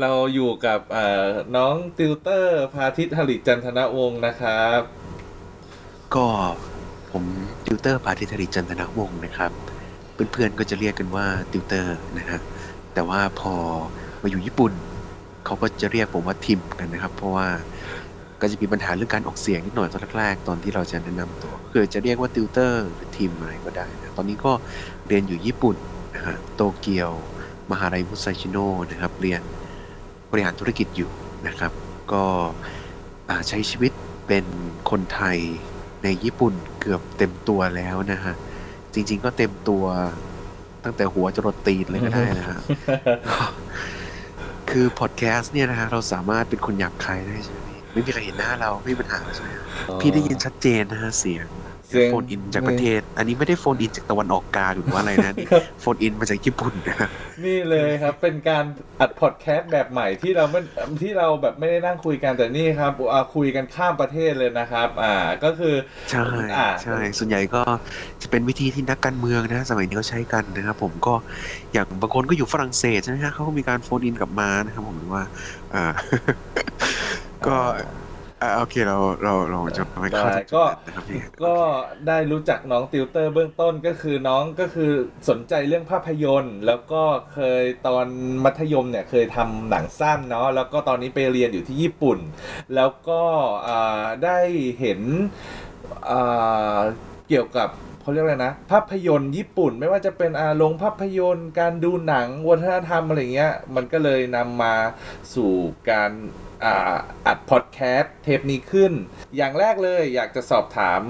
เราอยู่กับน้องติวเตอร์ พาทิตหริจันทนวงศ์นะครับ ก็ผมติวเตอร์พาธิธริจันทนวงศ์นะครับ เพื่อนๆก็จะเรียกกันว่าติวเตอร์นะฮะแต่ว่าพอมาอยู่ญี่ปุ่นเขาก็จะเรียกผมว่าทิมกันนะครับ เพราะว่าก็จะมีปัญหาเรื่องการออกเสียงนิดหน่อยตอนแรกๆตอนที่เราจะแนะนำตัวคือจะเรียกว่าติวเตอร์หรือทิมอะไรก็ได้นะตอนนี้ก็เรียนอยู่ญี่ปุ่นนะฮะโตเกียว มหาลัยมุไซชิโนะนะครับ เรียน บริหารธุรกิจอยู่นะครับ ก็อ่าใช้ชีวิตเป็นคนไทยในญี่ปุ่นเกือบเต็มตัวแล้วนะฮะ จริง ๆ ก็เต็มตัวตั้งแต่หัวจรดตีนเลยก็ได้นะฮะ คือพอดแคสต์เนี่ยนะฮะ เราสามารถเป็นคนหยาบคายได้ใช่ไหมพี่ไม่มีใครเห็นหน้าเราไม่มีปัญหาใช่ไหมพี่ได้ยินชัดเจนนะฮะเสียง เสียงโฟนอินจากประเทศ อันนี้ไม่ได้โฟนอินจากตะวันออกกลางหรือว่าอะไรนะนี่โฟนอินมาจากญี่ปุ่นนะฮะนี่เลยครับ เป็นการอัดพอดแคสต์แบบใหม่ที่เราไม่ที่เราแบบไม่ได้นั่งคุยกันแต่นี่ครับอ่าคุยกันข้ามประเทศเลยนะครับ อ่าก็คือใช่อ่าใช่ ส่วนใหญ่ก็จะเป็นวิธีที่นักการเมืองนะ สมัยนี้เขาใช้กันนะครับผมก็อย่างบางคนก็อยู่ฝรั่งเศสใช่ไหมฮะเขาก็มีการโฟนอินกลับมานะครับผมหรือว่า อ่า ก็ อ่าโอเคเราเราเราจะไม่เข้าได้ถึงจุก็ดนั้นนะครับพี่ก็ได้รู้จักน้องติวเตอร์เบื้องต้นก็คือน้องก็คือสนใจเรื่องภาพยนตร์ แล้วก็เคยตอนมัธยมเนี่ยเคยทำหนังสั้นเนาะแล้วก็ตอนนี้ไปเรียนอยู่ที่ญี่ปุ่น แล้วก็อ่าได้เห็นอ่าเกี่ยวกับ เขาเรียกอะไรนะ ภาพยนตร์ญี่ปุ่น ไม่ว่าจะเป็นอาโรงภาพยนตร์ การดูหนังวัฒนธรรมอะไรเงี้ย มันก็เลยนำมาสู่การอ่าอัดพอดแคสต์เทปนี้ขึ้น อย่างแรกเลยอยากจะสอบถาม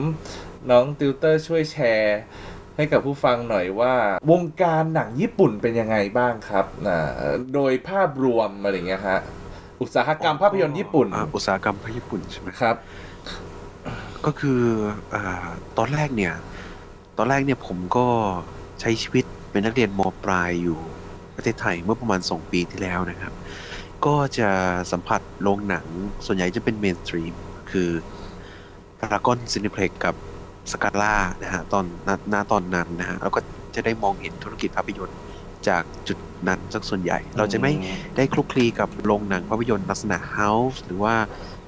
น้องติวเตอร์ช่วยแชร์ให้กับผู้ฟังหน่อยว่าวงการหนังญี่ปุ่นเป็นยังไงบ้างครับนะโดยภาพรวมอะไรเงี้ยฮะอุตสาหกรรมภาพยนตร์ญี่ปุ่นอ่าอุตสาหกรรมภาพยนตร์ญี่ปุ่นใช่ไหมครับ ก็คืออ่าตอนแรกเนี่ย ตอนแรกเนี่ยผมก็ใช้ชีวิตเป็นนักเรียนมปลายอยู่ประเทศไทยเมื่อประมาณ 2 ปีที่แล้วนะครับ ก็จะสัมผัสโรงหนังส่วนใหญ่จะเป็น mainstream คือพารากอนซีนีเพล็กซ์กับสกาล่านะฮะตอนณณตอนนั้นนะฮะเราก็จะได้มองเห็นธุรกิจภาพยนตร์จากจุดนั้นสักส่วนใหญ่ เราจะไม่ได้คลุกคลีกับโรงหนังภาพยนตร์ลักษณะ House หรือว่า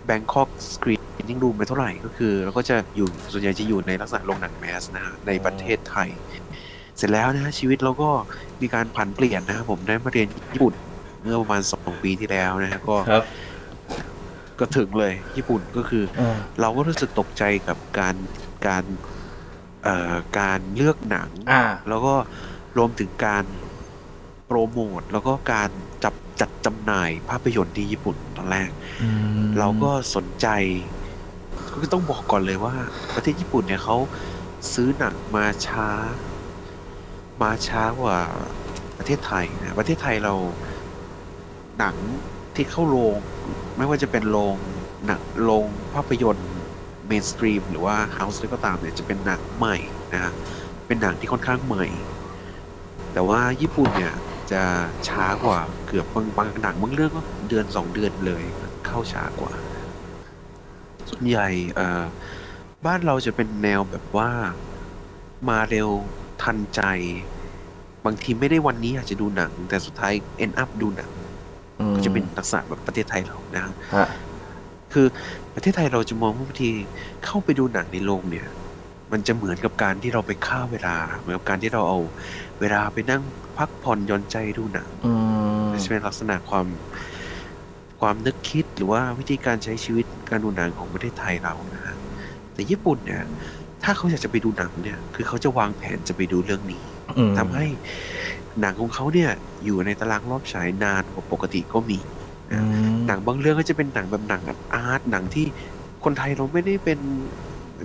Bangkok Screening Room ไปเท่าไหร่ก็คือเราก็จะอยู่ส่วนใหญ่จะอยู่ในลักษณะโรงหนัง mass นะฮะในประเทศไทย เสร็จแล้วนะฮะชีวิตเราก็มีการผันเปลี่ยนนะครับผมได้มาเรียนญี่ปุ่นเมื่อประมาณ2ปีที่แล้วนะฮะก็ครับก็ถึงเลยญี่ปุ่นก็คืออ่าเราก็รู้สึกตกใจกับการการเอ่อการเลือกหนังอ่าแล้วก็รวมถึงการ โปรโมทแล้วก็การจับจัดจำหน่ายภาพยนตร์ที่ญี่ปุ่นตอนแรก เราก็สนใจก็ต้องบอกก่อนเลยว่า ประเทศญี่ปุ่นเนี่ยเขาซื้อหนังมาช้า มาช้ากว่าประเทศไทยนะประเทศไทยเราหนังที่เข้าโรงไม่ว่าจะเป็นโรงหนังโรงภาพยนตร์ mainstream หรือว่า House ก็ตามเนี่ยจะเป็นหนังใหม่นะฮะเป็นหนังที่ค่อนข้างใหม่ แต่ว่าญี่ปุ่นเนี่ย จะช้ากว่าเกือบบางบางหนังบางเรื่องก็เดือนสองเดือนเลยเข้าช้ากว่า ส่วนใหญ่เอ่อบ้านเราจะเป็นแนวแบบว่ามาเร็วทันใจ บางทีไม่ได้วันนี้อยากจะดูหนัง แต่สุดท้าย end up ดูหนังก็จะเป็นลักษณะแบบประเทศไทยเรานะฮะคือประเทศไทยเราจะมองว่าบางทีเข้าไปดูหนังในโรงเนี่ย มันจะเหมือนกับการที่เราไปฆ่าเวลา เหมือนกับการที่เราเอาเวลาไปนั่งพักผ่อนหย่อนใจดูหนังอืมจะเป็นลักษณะความความนึกคิดหรือว่าวิธีการใช้ชีวิตการดูหนังของประเทศไทยเรานะฮะแต่ญี่ปุ่นเนี่ย ถ้าเขาอยากจะไปดูหนังเนี่ย คือเขาจะวางแผนจะไปดูเรื่องนี้อืมทำให้หนังของเขาเนี่ยอยู่ในตารางรอบฉายนานกว่าปกติก็มีอืมหนังบางเรื่องก็จะเป็นหนังแบบหนังอาร์ตหนังที่คนไทยเราไม่ได้เป็น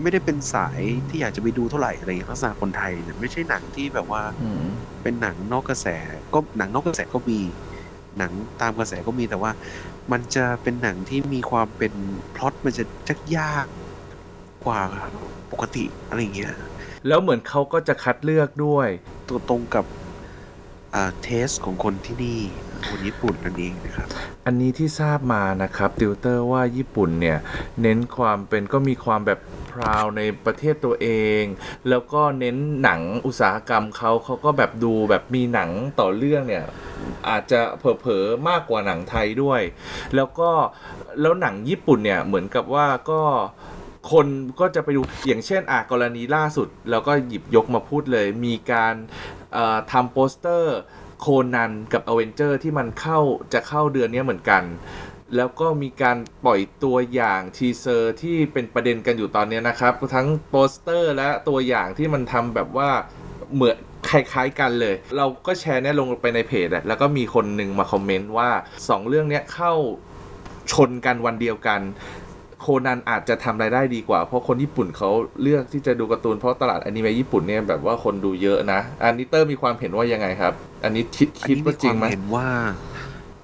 ไม่ได้เป็นสายที่อยากจะไปดูเท่าไหร่อะไรอย่างเงี้ยลักษณะคนไทยเนี่ยไม่ใช่หนังที่แบบว่าอืมเป็นหนังนอกกระแสก็หนังนอกกระแสก็มีหนังตามกระแสก็มีแต่ว่า มันจะเป็นหนังที่มีความเป็นพล็อตมันจะจักยากกว่าปกติอะไรอย่างเงี้ยแล้วเหมือนเขาก็จะคัดเลือกด้วย ตัวตรงกับอ่า เทสของคนที่นี่คนญี่ปุ่นนั่นเองนะครับ อันนี้ที่ทราบมานะครับติวเตอร์ว่าญี่ปุ่นเนี่ย เน้นความเป็นก็มีความแบบพราวในประเทศตัวเอง แล้วก็เน้นหนังอุตสาหกรรมเขาเขาก็แบบดูแบบมีหนังต่อเรื่องเนี่ย อาจจะเผลอๆมากกว่าหนังไทยด้วย แล้วก็แล้วหนังญี่ปุ่นเนี่ยเหมือนกับว่าก็คนก็จะไปดูอย่างเช่นอะกรณีล่าสุดแล้วก็หยิบยกมาพูดเลย มีการ ทำโปสเตอร์โคนันกับอเวนเจอร์ที่มันเข้าจะเข้าเดือนนี้เหมือนกัน แล้วก็มีการปล่อยตัวอย่าง teaser ที่เป็นประเด็นกันอยู่ตอนนี้นะครับ ทั้งโปสเตอร์และตัวอย่างที่มันทำแบบว่าเหมือนคล้ายๆกันเลย เราก็แชร์เนี่ยลงไปในเพจแล้วก็มีคนหนึ่งมา comment ว่า 2 เรื่องเนี้ยเข้าชนกันวันเดียวกัน โคนันอาจจะทำรายได้ดีกว่า เพราะคนญี่ปุ่นเขาเลือกที่จะดูการ์ตูนเพราะตลาดอนิเมะญี่ปุ่นเนี่ยแบบว่าคนดูเยอะนะ อันนี้เตอร์มีความเห็นว่ายังไงครับ อันนี้คิดอันนี้คิดว่ามีความจริงไหมเห็นว่า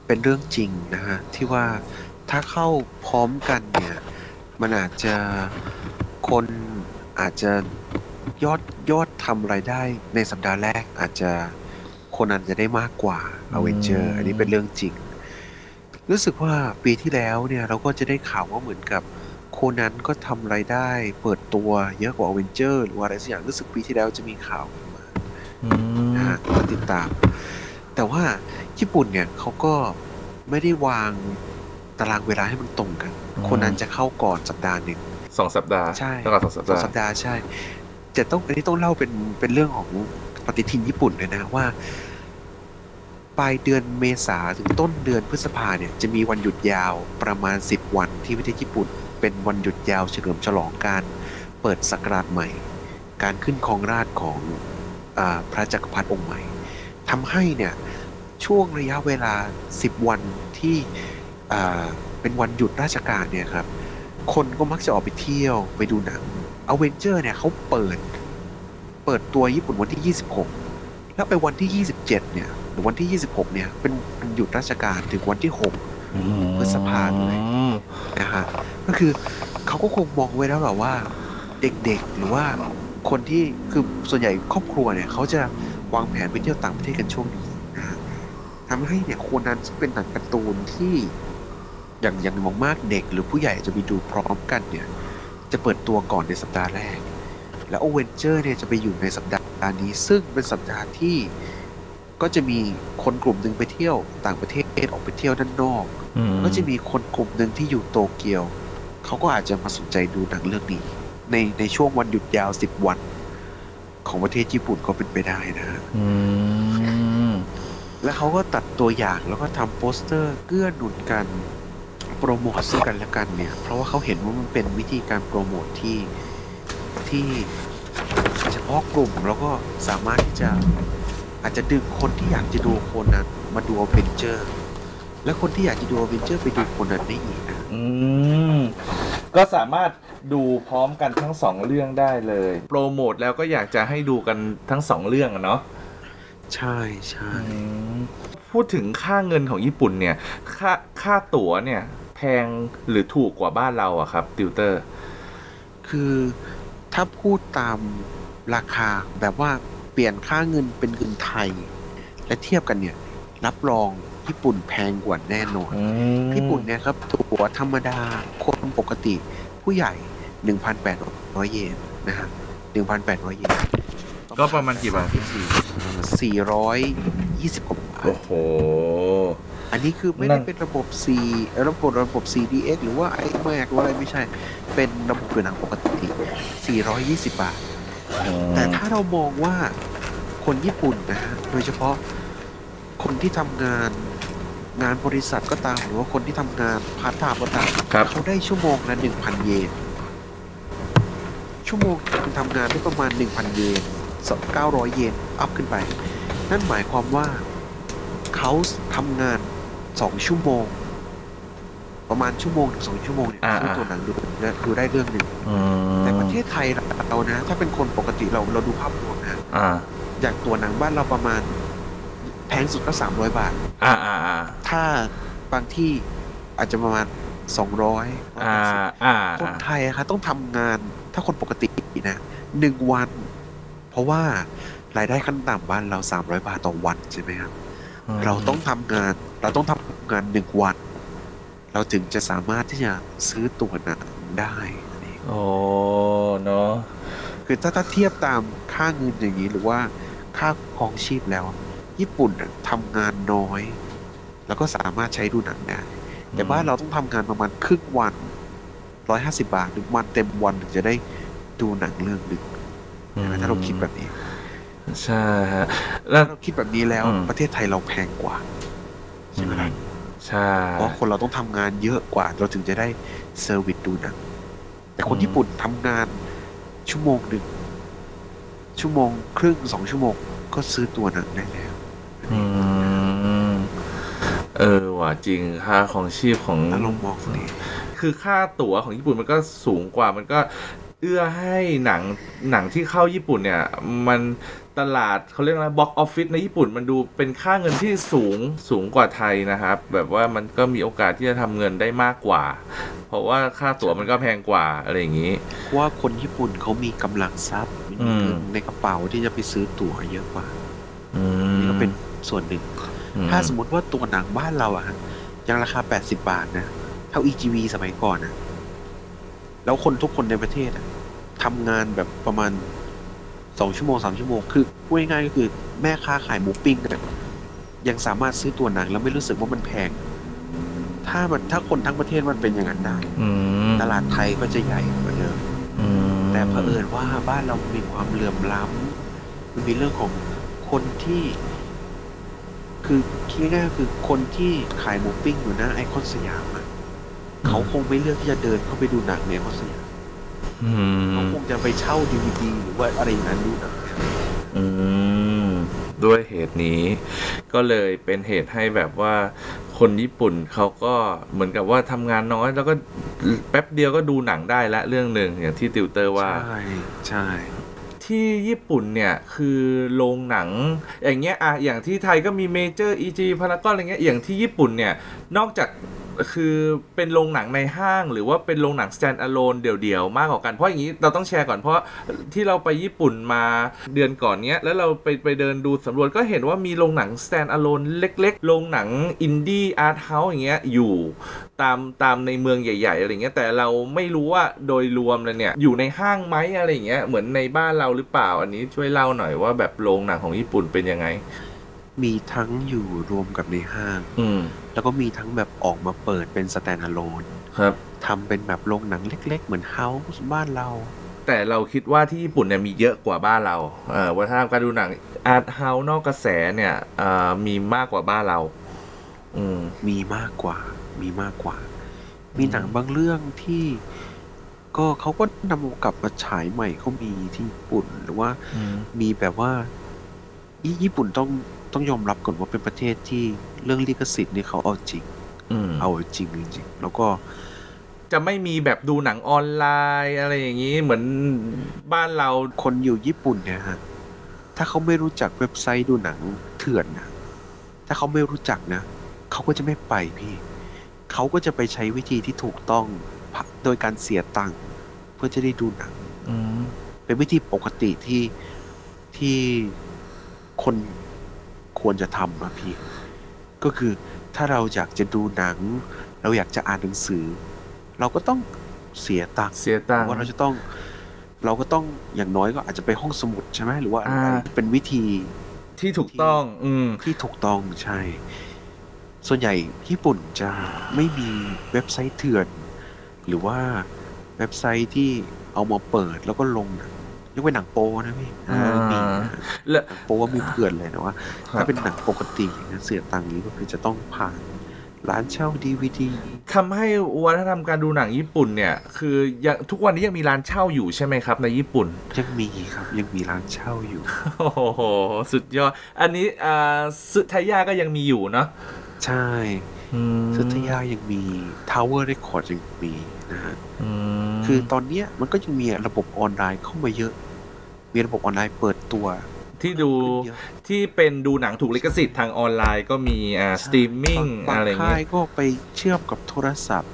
เป็นเรื่องจริงนะฮะที่ว่าถ้าเข้าพร้อมกันเนี่ย มันอาจจะคนอาจจะยอดยอดทำรายได้ในสัปดาห์แรกอาจจะคนนั้นจะได้มากกว่า a v e n g e r อันนี้เป็นเรื่องจริง รู้สึกว่าปีที่แล้วเนี่ยเราก็จะได้ข่าวว่าเหมือนกับโคนันก็ทำรายได้เปิดตัวเยอะกว่า a v e n g e r หรือว่าอะไรสักอย่างรู้สึกปีที่แล้วจะมีข่าวมาอืมนะฮะก็ติดตาม แต่ว่าญี่ปุ่นเนี่ยเขาก็ไม่ได้วางตารางเวลาให้มันตรงกันคนนั้นจะเข้าก่อนสัปดาห์หนึ่งสองสัปดาห์ใช่ต้องการสองสัปสอดางห์สัปดาห์ใช่จะต้องอันนี้ต้องเล่าเป็นเป็นเรื่องของปฏิทินญี่ปุ่นเลยนะว่า ปลายเดือนเมษาถึงต้นเดือนพฤษภาเนี่ยจะมีวันหยุดยาวประมาณ 10 วันที่ประเทศญี่ปุ่น เป็นวันหยุดยาวเฉลิมฉลองการเปิดศักราชใหม่ การขึ้นครองราชของอพระจักรพรรดิองค์ใหม่ทำให้เนี่ยช่วงระยะเวลา 10 วันที่เป็นวันหยุดราชการเนี่ยครับคนก็มักจะออกไปเที่ยวไปดูหนังอเวนเจอร์เนี่ยเขาเปิด เปิดตัวญี่ปุ่นวันที่ 26 แล้วไปวันที่ 27 เนี่ย รือวันที่ 26 เนี่ยเป็นวันหยุดราชการถึงวันที่ 6 พฤษภาเลยอืมนะฮะก็คือเขาก็คงมองไว้แล้วแบบว่า เด็กๆหรือว่าคนที่คือส่วนใหญ่ครอบครัวเนี่ยเขาจะวางแผนไปเที่ยวต่างประเทศกันช่วงนี้นะฮะทำให้เนี่ยโคนันซึ่งเป็นหนังการ์ตูนที่อย่างอย่างมองมากๆเด็กหรือผู้ใหญ่จะไปดูพร้อมกันเนี่ย จะเปิดตัวก่อนในสัปดาห์แรก แล้วโอเวนเจอร์เนี่ยจะไปอยู่ในสัปดาห์นี้ ซึ่งเป็นสัปดาห์ที่ ก็จะมีคนกลุ่มหนึ่งไปเที่ยวต่างประเทศออกไปเที่ยวด้านนอกอืมก็จะมีคนกลุ่มหนึ่งที่อยู่โตเกียว เขาก็อาจจะมาสนใจดูหนังเรื่องนี้ ในในช่วงวันหยุดยาว10วัน ของประเทศญี่ปุ่นก็เป็นไปได้นะฮะอืมแล้วเขาก็ตัดตัวอย่างแล้วก็ทำโปสเตอร์เกื้อหนุนกันโปรโมทซึ่งกันและกันเนี่ย เพราะว่าเขาเห็นว่ามันเป็นวิธีการโปรโมทที่ที่เฉพาะกลุ่มแล้วก็สามารถที่จะ อาจจะดึงคนที่อยากจะดูโคนนั้นมาดูอเวนเจอร์ และคนที่อยากจะดูอเวนเจอร์ไปดูโคนนั้นได้อีกนะอืม ก็สามารถดูพร้อมกันทั้งสองเรื่องได้เลย โปรโมทแล้วก็อยากจะให้ดูกันทั้งสองเรื่องอะเนาะใช่ใช่อืมพูดถึงค่าเงินของญี่ปุ่นเนี่ย ค่าค่าตั๋วเนี่ย แพงหรือถูกกว่าบ้านเราอะครับ ติวเตอร์ คือถ้าพูดตามราคาแบบว่าเป ลี่ยนค่าเงินเป็นเงินไทย และเทียบกันเนี่ย รับรองญี่ปุ่นแพงกว่าแน่นอนอืมญี่ปุ่นเนี่ยครับตั๋วธรรมดาคนปกติผู้ใหญ่ 1,800 เยนนะฮะ1,800 เยน ก็ประมาณกี่บาท420กว่าบาทโอ้โห อันนี้คือไม่นั่ได้นเป็นระบบ C ระบบระบบ 4DX หรือว่า IMAX หรืออะไรไม่ใช่ เป็นระบบดูหนังปกติ 420 บาท แต่ถ้าเรามองว่า คนญี่ปุ่นนะฮะโดยเฉพาะคนที่ทำงานงานบริษัทก็ตามหรือว่าคนที่ทำงานพาร์ทไทม์ก็ตามครับ เขาได้ชั่วโมงละ1,000เยนชั่วโมงคุณทำงานได้ประมาณ1,000เยน900เยน up ขึ้นไป นั่นหมายความว่าเขาทำงาน2ชั่วโมง ประมาณชั่วโมงถึงสองชั่วโมงเนี่ยอ่า ซื้อตัวหนังดูดูได้เรื่องหนึ่ง อืมแต่ประเทศไทยเรานะ ถ้าเป็นคนปกติเราเราดูภาพรวมนะ อ่า อย่างตัวหนังบ้านเราประมาณ แพงสุดก็300บาท อ่าอ่าอ่าถ้าบางที่อาจจะประมาณ200อ่าอ่าคนไทยอะคะต้องทำงานถ้าคนปกตินะหนึ่งวัน เพราะว่ารายได้ขั้นต่ำบ้านเรา300บาทต่อวันใช่ไหมครับเราต้องทำงาน เราต้องทำงานหนึ่งวัน เราถึงจะสามารถที่จะซื้อตั๋วหนังได้นี่โอ้เนาะคือถ้าถ้าเทียบตามค่าเงินอย่างนี้หรือว่า ค่าครองชีพแล้วญญี่ปุ่นน่ะทำงานน้อย แล้วก็สามารถใช้ดูหนังได้ แต่บ้านเราต้องทำงานประมาณครึ่งวันร้อยห้าสิบาทหรือวันเต็มวันถึงจะได้ดูหนังเรื่องหนึ่งถ้าเราคิดแบบนี้ ใช่ฮะแล้วถ้าเราคิดแบบนี้แล้วอืมประเทศไทยเราแพงกว่าใช่ไหมล่ะใช่เพราะคนเราต้องทำงานเยอะกว่า เราถึงจะได้เซอร์วิสดูหนังแต่คนอืมญี่ปุ่นทำงานชั่วโมงหนึ่ง ชั่วโมง ครึ่งสองชั่วโมง ก็ซื้อตัวหนังได้แล้วอืมเออว่ะจริงค่าของชีพของแล้วลองมองดิคือค่าตั๋วของญี่ปุ่นมันก็สูงกว่ามันก็เอื้อให้หนังหนังที่เข้าญี่ปุ่นเนี่ย มันตลาดเขาเรียกว่าบ็อกออฟฟิศในญี่ปุ่นมันดูเป็นค่าเงินที่สูงสูงกว่าไทยนะครับ แบบว่ามันก็มีโอกาสที่จะทำเงินได้มากกว่า เพราะว่าค่าตั๋วมันก็แพงกว่าอะไรอย่างนี้เพราะว่าคนญี่ปุ่นเขามีกำลังทรัพย์มีอืมเงิน ในกระเป๋าที่จะไปซื้อตั๋วเยอะกว่าอืมนี่ก็เป็นส่วนหนึ่งอืมถ้าสมมติว่าตัวหนังบ้านเราอะฮะยังราคา80บาทนะ เท่า EGV สมัยก่อนนะแล้วคนทุกคนในประเทศอะทำงานแบบประมาณสองชั่วโมงสามชั่วโมง คือพูดง่ายๆก็คือแม่ค้าขายหมูปิ้งเนี่ยยังสามารถซื้อตัวหนังแล้วไม่รู้สึกว่ามันแพง ถ้ามันถ้าคนทั้งประเทศมันเป็นอย่างนั้นได้อืมตลาดไทยก็จะใหญ่กว่าเดิมอืม แต่เผอิญว่าบ้านเรามีความเหลื่อมล้ำมันมีเรื่องของคนที่ คือคิดง่ายๆก็คือคนที่ขายหมูปิ้งอยู่หน้าไอคอนสยามอะเขาคงไม่เลือกที่จะเดินเข้าไปดูหนังในไอคอนสยามอืเขามคงจะไปเช่าดีวดีหรือว่าอะไรอย่างนั้นดูหนังอืม ด้วยเหตุนี้ ก็เลยเป็นเหตุให้แบบว่าคนญี่ปุ่นเขาก็เหมือนกับว่าทำงานน้อย แล้วก็แป๊บเดียวก็ดูหนังได้ละเรื่องหนึ่งอย่างที่ติวเตอร์ว่า ใช่ใช่ที่ญี่ปุ่นเนี่ยคือโรงหนังอย่างเงี้ยอะอย่างที่ไทยก็มีเมเจอร์ EG พารากอนอะไรเงี้ยอย่างที่ญี่ปุ่นเนี่ยนอกจาก คือเป็นโรงหนังในห้าง หรือว่าเป็นโรงหนัง stand alone เดี่ยวๆ มากกว่ากัน เพราะอย่างนี้เราต้องแชร์ก่อนเพราะที่เราไปญี่ปุ่นมาเดือนก่อนเนี้ย แล้วเราไปไปเดินดูสำรวจก็เห็นว่ามีโรงหนัง stand alone เล็กๆ โรงหนังindie art house อย่างเงี้ยอยู่ตามตามในเมืองใหญ่ ๆ อะไรเงี้ยแต่เราไม่รู้ว่าโดยรวมเลยเนี่ย อยู่ในห้างไหมอะไรเงี้ยเหมือนในบ้านเราหรือเปล่า อันนี้ช่วยเล่าหน่อยว่าแบบโรงหนังของญี่ปุ่นเป็นยังไง มีทั้งอยู่รวมกับในห้าง อืม แล้วก็มีทั้งแบบออกมาเปิดเป็น stand alone ครับ ทำเป็นแบบโรงหนังเล็ก ๆ เหมือน House บ้านเรา แต่เราคิดว่าที่ญี่ปุ่นเนี่ยมีเยอะกว่าบ้านเราเอ่อวัฒนธรรมการดูหนังอาร์ตเฮาส์นอกกระแสเนี่ยเอ่อมีมากกว่าบ้านเรา อืม มีมากกว่า มีมากกว่า มีหนังบางเรื่องที่ ก็เขาก็นำกลับมาฉายใหม่เขามีที่ญี่ปุ่น หรือว่าอืม มีแบบว่าญี่ญี่ปุ่นต้อง ต้องยอมรับก่อนว่าเป็นประเทศที่เรื่องลิขสิทธิ์นี่เขาเอาจริงอืมเอาจริงจริงๆแล้วก็จะไม่มีแบบดูหนังออนไลน์อะไรอย่างนี้ เหมือนบ้านเราคนอยู่ญี่ปุ่นเนี่ยฮะถ้าเขาไม่รู้จักเว็บไซต์ดูหนังเถื่อนนะถ้าเขาไม่รู้จักนะเขาก็จะไม่ไปพี่ เขาก็จะไปใช้วิธีที่ถูกต้องโดยการเสียตังค์เพื่อจะได้ดูหนังอืมเป็นวิธีปกติที่ที่คน ควรจะทำอะพี่ ก็คือถ้าเราอยากจะดูหนัง เราอยากจะอ่านหนังสือ เราก็ต้องเสียตังค์เสียตังค์ว่าเราจะต้อง เราก็ต้องอย่างน้อยก็อาจจะไปห้องสมุดใช่ไหมหรือว่าอะไรอ่าเป็นวิธีที่ถูกต้อง อืมที่ถูกต้องใช่ ส่วนใหญ่ญี่ปุ่นจะไม่มีเว็บไซต์เถื่อน หรือว่าเว็บไซต์ที่เอามาเปิดแล้วก็ลงหนังย กเว้นหนังโป๊นะพี่อ่ามีนะแล้วหนังโป๊ว่ามีเพื่อนเลยนะว่าครัถ้าบเป็นหนังปกติอย่างนั้นเสียตังค์นี้ก็คือจะต้องผ่านร้านเช่าดีวดีทำให้วัฒนธรรมการดูหนังญี่ปุ่นเนี่ย คือยังทุกวันนี้ยังมีร้านเช่าอยู่ใช่ไหมครับ ในญี่ปุ่นยังมีครับยังมีร้านเช่าอยู่โอ้โหสุดยอด อันนี้อ่าซึทายาก็ยังมีอยู่เนาะใช่อืมสุทยายังมี Tower Record ยังมีนะฮะอืมคือตอนเนี้ยมันก็ยังมีระบบออนไลน์เข้ามาเยอะ มีระบบออนไลน์เปิดตัว ที่ดูขึ้นเยอะที่เป็นดูหนังถูกลิขสิทธิ์ทางออนไลน์ก็มีอ่าสตรีมมิ่งบางอะไรค่าเงี้ยยก็ไปเชื่อมกับโทรศัพท์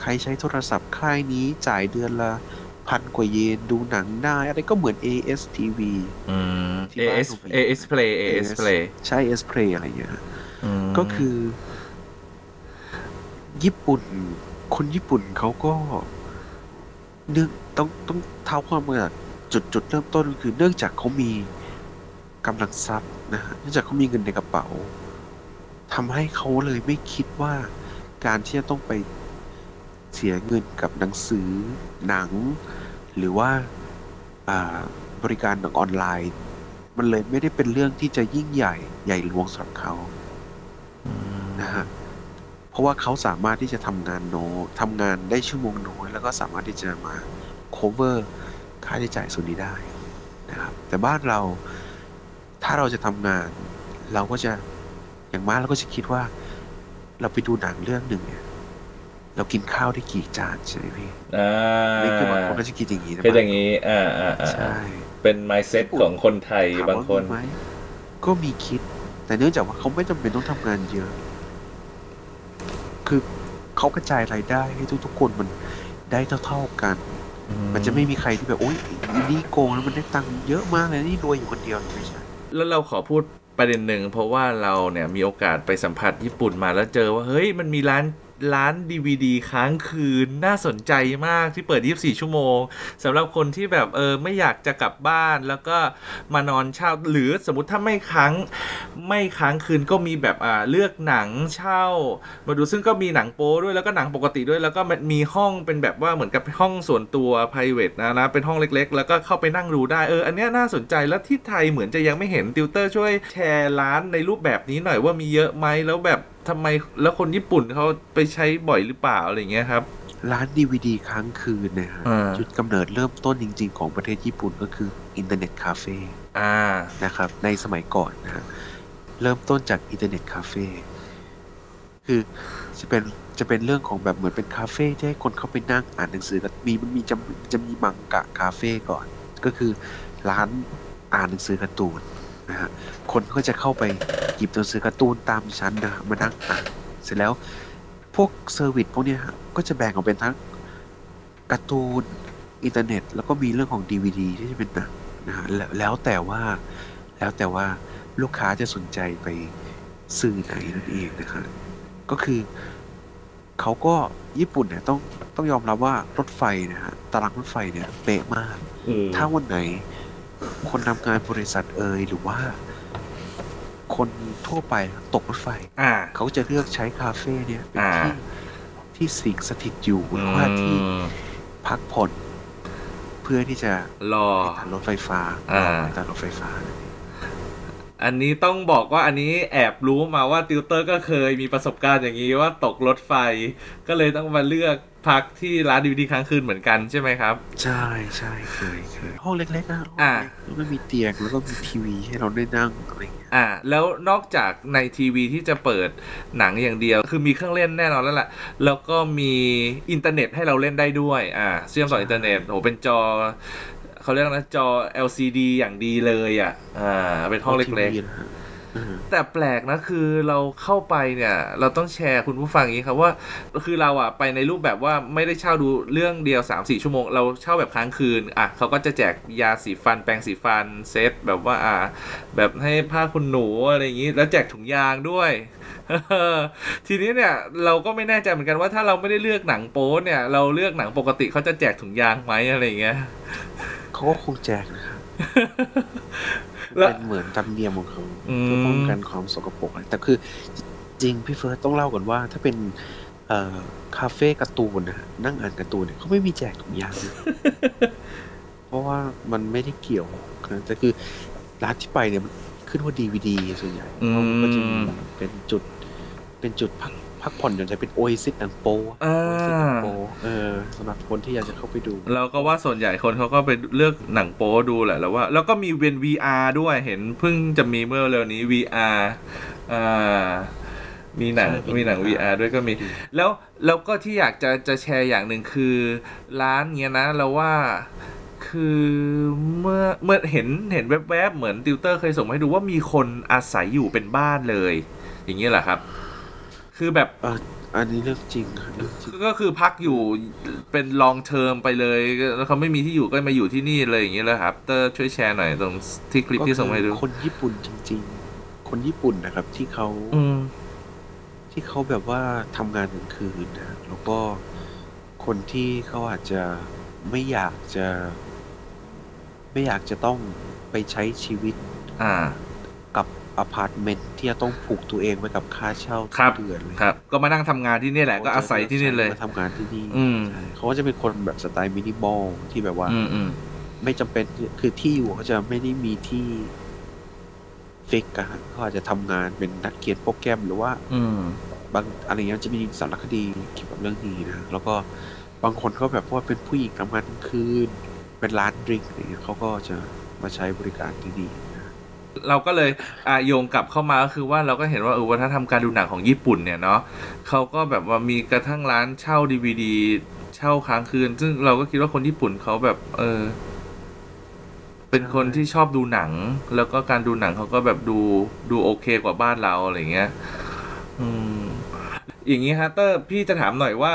ใครใช้โทรศัพท์ค่ายนี้จ่ายเดือนละพันกว่าเยนดูหนังได้ อะไรก็เหมือน ASTV อืมที่บ้าน AS ผมเป็น AS Play AS Play ใช้ S Play อะไรอย่างเงี้ยมก็คือ ญี่ปุ่น คนญี่ปุ่นเขาก็เนื่องต้องต้องเท้าความมา จากจุดจุดเริ่มต้นก็คือเนื่องจากเขามีกำลังทรัพย์นะฮะเนื่องจากเขามีเงินในกระเป๋าทำให้เขาเลยไม่คิดว่าการที่จะต้องไปเสียเงินกับหนังสือหนัง หรือว่าอ่าบริการหนังออนไลน์ มันเลยไม่ได้เป็นเรื่องที่จะยิ่งใหญ่ใหญ่หลวงสำหรับเขานะฮะเพราะว่าเขาสามารถที่จะทำงานโนทำงานได้ชั่วโมงน้อยแล้วก็สามารถที่จะมา cover ค่าใช้จ่ายส่วนนี้ได้นะครับ แต่บ้านเราถ้าเราจะทำงาน เราก็จะอย่างมากเราก็จะคิดว่า เราไปดูหนังเรื่องหนึ่งเนี่ยเรากินข้าวได้กี่จานใช่ไหมพี่อ่านี่คือบางคนก็จะคิดอย่างนี้นะเป็นอย่างนี้ อ่าอ่าอ่าใช่ เป็น mindset ของคนไทยถามบางว่าคนมีไหมก็มีคิด แต่เนื่องจากว่าเขาไม่จำเป็นต้องทำงานเยอะ คือเขากระจายรายได้ให้ทุกๆคนมันได้เท่าๆกัน มันจะไม่มีใครที่แบบโอ๊ยอีนี่โกงแล้วมันได้ตังค์เยอะมากเลยนี่รวยอยู่คนเดียวไม่ใช่แล้วเราขอพูดประเด็นหนึ่งเพราะว่าเราเนี่ยมีโอกาสไปสัมผัสญี่ปุ่นมาแล้วเจอว่าเฮ้ยมันมีร้าน ร้านดีวดีค้างคืนน่าสนใจมากที่เปิด 24 ชั่วโมงสำหรับคนที่แบบเออไม่อยากจะกลับบ้านแล้วก็มานอนเช่าหรือสมมติถ้าไม่ค้างไม่ค้างคืนก็มีแบบอ่าเลือกหนังเช่า มาดูซึ่งก็มีหนังโป๊ด้วยแล้วก็หนังปกติด้วย แล้วก็มันมีห้องเป็นแบบว่าเหมือนกับห้องส่วนตัว p r i v a t นะนะเป็นห้องเล็ก ๆ แล้วก็เข้าไปนั่งดูได้เอออันนี้น่าสนใจแล้วที่ไทยเหมือนจะยังไม่เห็นติวเตอร์ช่วยแชร์ร้านในรูปแบบนี้หน่อยว่ามีเยอะไหมแล้วแบบ ทำไมแล้วคนญี่ปุ่นเขาไปใช้บ่อยหรือเปล่าอะไรอย่างเงี้ยครับ ร้านดีวดีค้างคืนนะฮะอ่าจุดกำเนิดเริ่มต้นจริง ๆ ของประเทศญี่ปุ่นก็คืออินเทอร์เน็ตคาเฟ่อ่านะครับ ในสมัยก่อนนะฮะเริ่มต้นจากอินเทอร์เน็ตคาเฟ่คือจะเป็นจะเป็นเรื่องของแบบเหมือนเป็นคาเฟ่ที่ให้คนเข้าไปนั่งอ่านหนังสือกันมีมันมีจะจะมีมังงะคาเฟ่ก่อน ก็คือร้านอ่านหนังสือการ์ตูน นะฮะคนก็จะเข้าไปหยิบหนังสือการ์ตูนตามชั้นนะฮะมานั่งอ่านเสร็จแล้วพวก service พวกเนี้ยฮะก็จะแบ่งออกเป็นทั้งการ์ตูนอินเทอร์เน็ต แล้วก็มีเรื่องของ DVD ที่จะเป็นหนังนะฮะแล้วแล้วแต่ว่าแล้วแต่ว่าลูกค้าจะสนใจไปสื่อไหนนั่นเองนะฮะก็คือเขาก็ญี่ปุ่นเนี่ยต้องต้องยอมรับว่ารถไฟนะฮะตารางรถไฟเนี่ยเป๊ะมาก ถ้าวันไหน คนทำงานบริษัทเอ่ยหรือว่า คนทั่วไปตกรถไฟ อ่า เขาจะเลือกใช้คาเฟ่เนี่ยเป็นอ่าที่ที่สิงสถิตอยู่หรือว่าที่อืมพักผ่อนเพื่อที่จะรอไปทานรถไฟฟ้าอ่าไปทานรถไฟฟ้า อันนี้ต้องบอกว่าอันนี้แอบรู้มาว่าติวเตอร์ก็เคยมีประสบการณ์อย่างนี้ว่าตกรถไฟ ก็เลยต้องมาเลือก พักที่ร้านดีวดีค้างคืนเหมือนกันใช่ไหมครับ ใช่ใช่เคยเคยห้องเล็กๆนะห้งอ่าเล็กแล้วก็มีเตียงแล้วก็มีทีวีให้เราได้นั่งอะไรอย่างเงี้ยอ่า แล้วนอกจากในทีวีที่จะเปิดหนังอย่างเดียว คือมีเครื่องเล่นแน่นอนแล้วแหละแล้วก็มีอินเทอร์เน็ตให้เราเล่นได้ด้วยอ่าเชื่อมต่ออินเทอร์เน็ตโหเป็นจอเขาเรียกนะจอ LCD อย่างดีเลยอะอ่าเป็นห้องเล็กทีวีนะฮะอืมๆ แต่แปลกนะคือเราเข้าไปเนี่ย เราต้องแชร์คุณผู้ฟังอย่างนี้ครับว่า คือเราอะไปในรูปแบบว่าไม่ได้เช่าดูเรื่องเดียว 3-4 ชั่วโมง เราเช่าแบบค้างคืนอะเขาก็จะแจกยาสีฟันแปรงสีฟันเซตแบบว่าอ่า แบบให้ผ้าคุณหนูอะไรอย่างนี้ แล้วแจกถุงยางด้วยทีนี้เนี่ยเราก็ไม่แน่ใจเหมือนกันว่าถ้าเราไม่ได้เลือกหนังโป๊เนี่ย เราเลือกหนังปกติเขาจะแจกถุงยางไหมอะไรอย่างเงี้ยเขาก็คงแจกนะครับแล้ว เป็นเหมือนธรรมเนียมของเขาอืมเพื่อป้องกันความสกปรกอะไรแต่คือจริงพี่เฟิร์สต้องเล่าก่อนว่า ถ้าเป็นเอ่อคาเฟ่การ์ตูนนะฮะนั่งอ่านการ์ตูนเนี่ยเขาไม่มีแจกถุงยางนะเพราะว่ามันไม่ได้เกี่ยวนะแต่คือร้านที่ไปเนี่ยมันขึ้นว่าดีวดีส่วนใหญ่อืมเพราะมันก็จะมีเป็นจุดเป็นจุดพัก พักผ่อนอย่างจะเป็นโอเอซิสหนังโปอ่า โอเอซิสหนังโป๊เออสำหรับคนที่อยากจะเข้าไปดู เราก็ว่าส่วนใหญ่คนเขาก็ไปเลือกหนังโป๊ดูแหละแล้วว่า แล้วก็มีแว่น VR ด้วยเห็นเพิ่งจะมีเมื่อเร็วนี้ VR อ่ามีหนังใช่มีหนัง VR VR ด้วยก็มี แล้วแล้วก็ที่อยากจะจะแชร์อย่างหนึ่งคือ ร้านเนี้ยนะเราว่าคือเมื่อเมื่อเห็นเห็นแวบๆ เหมือนติวเตอร์เคยส่งมาให้ดูว่ามีคนอาศัยอยู่เป็นบ้านเลย อย่างนี้แหละครับ คือแบบเอ่ออันนี้เรื่องจริงค่ะเรื่องจริงก็คือพักอยู่เป็น long term ไปเลย แล้วเขาไม่มีที่อยู่ก็มาอยู่ที่นี่เลยอย่างนี้แหละครับเตอร์ช่วยแชร์หน่อยตรงที่คลิปที่ส่งมาให้ดู ก็คือคนญี่ปุ่นจริง ๆ คนญี่ปุ่นนะครับ ที่เขาอืม ที่เขาแบบว่าทำงานกลางคืนนะแล้วก็คนที่เขาอาจจะไม่อยากจะ ไม่อยากจะต้องไปใช้ชีวิต อ่ากับ อพาร์ตเมนต์ที่จะต้องผูกตัวเองไว้กับค่าเช่าทุกครับเดือนเลยครับ ก็มานั่งทำงานที่นี่แหละก็อาศัยที่นี่เลยมาทำงานที่นี่อืมใช่เขาก็จะเป็นคนแบบสไตล์มินิมอลที่แบบว่าอืมอืมไม่จำเป็นคือที่อยู่เขาจะไม่ได้มีที่ฟิกอะฮะเขาอาจจะทำงานเป็นนักเขียนโปรแกรมหรือว่า อืมบางอะไรเงี้ยจะมีสารคดีเกี่ยวกับเรื่องนี้นะแล้วก็บางคนก็แบบว่าเป็นผู้หญิงทำงานกลางคืน เป็นร้านดริงก์อะไรเงี้ยเขาก็จะมาใช้บริการที่นี่นะ เราก็เลยอะโยงกลับเข้ามาก็คือว่าเราก็เห็นว่าเออวัฒนธรรมการดูหนังของญี่ปุ่นเนี่ยเนาะเขาก็แบบว่ามีกระทั่งร้านเช่าดีวดีเช่าค้างคืน ซึ่งเราก็คิดว่าคนญี่ปุ่นเขาแบบ เออ เป็นคนที่ชอบดูหนัง แล้วก็การดูหนังเขาก็แบบดูดูโอเคกว่าบ้านเราอะไรเงี้ย อืม อย่างนี้ฮะเตอร์พี่จะถามหน่อยว่า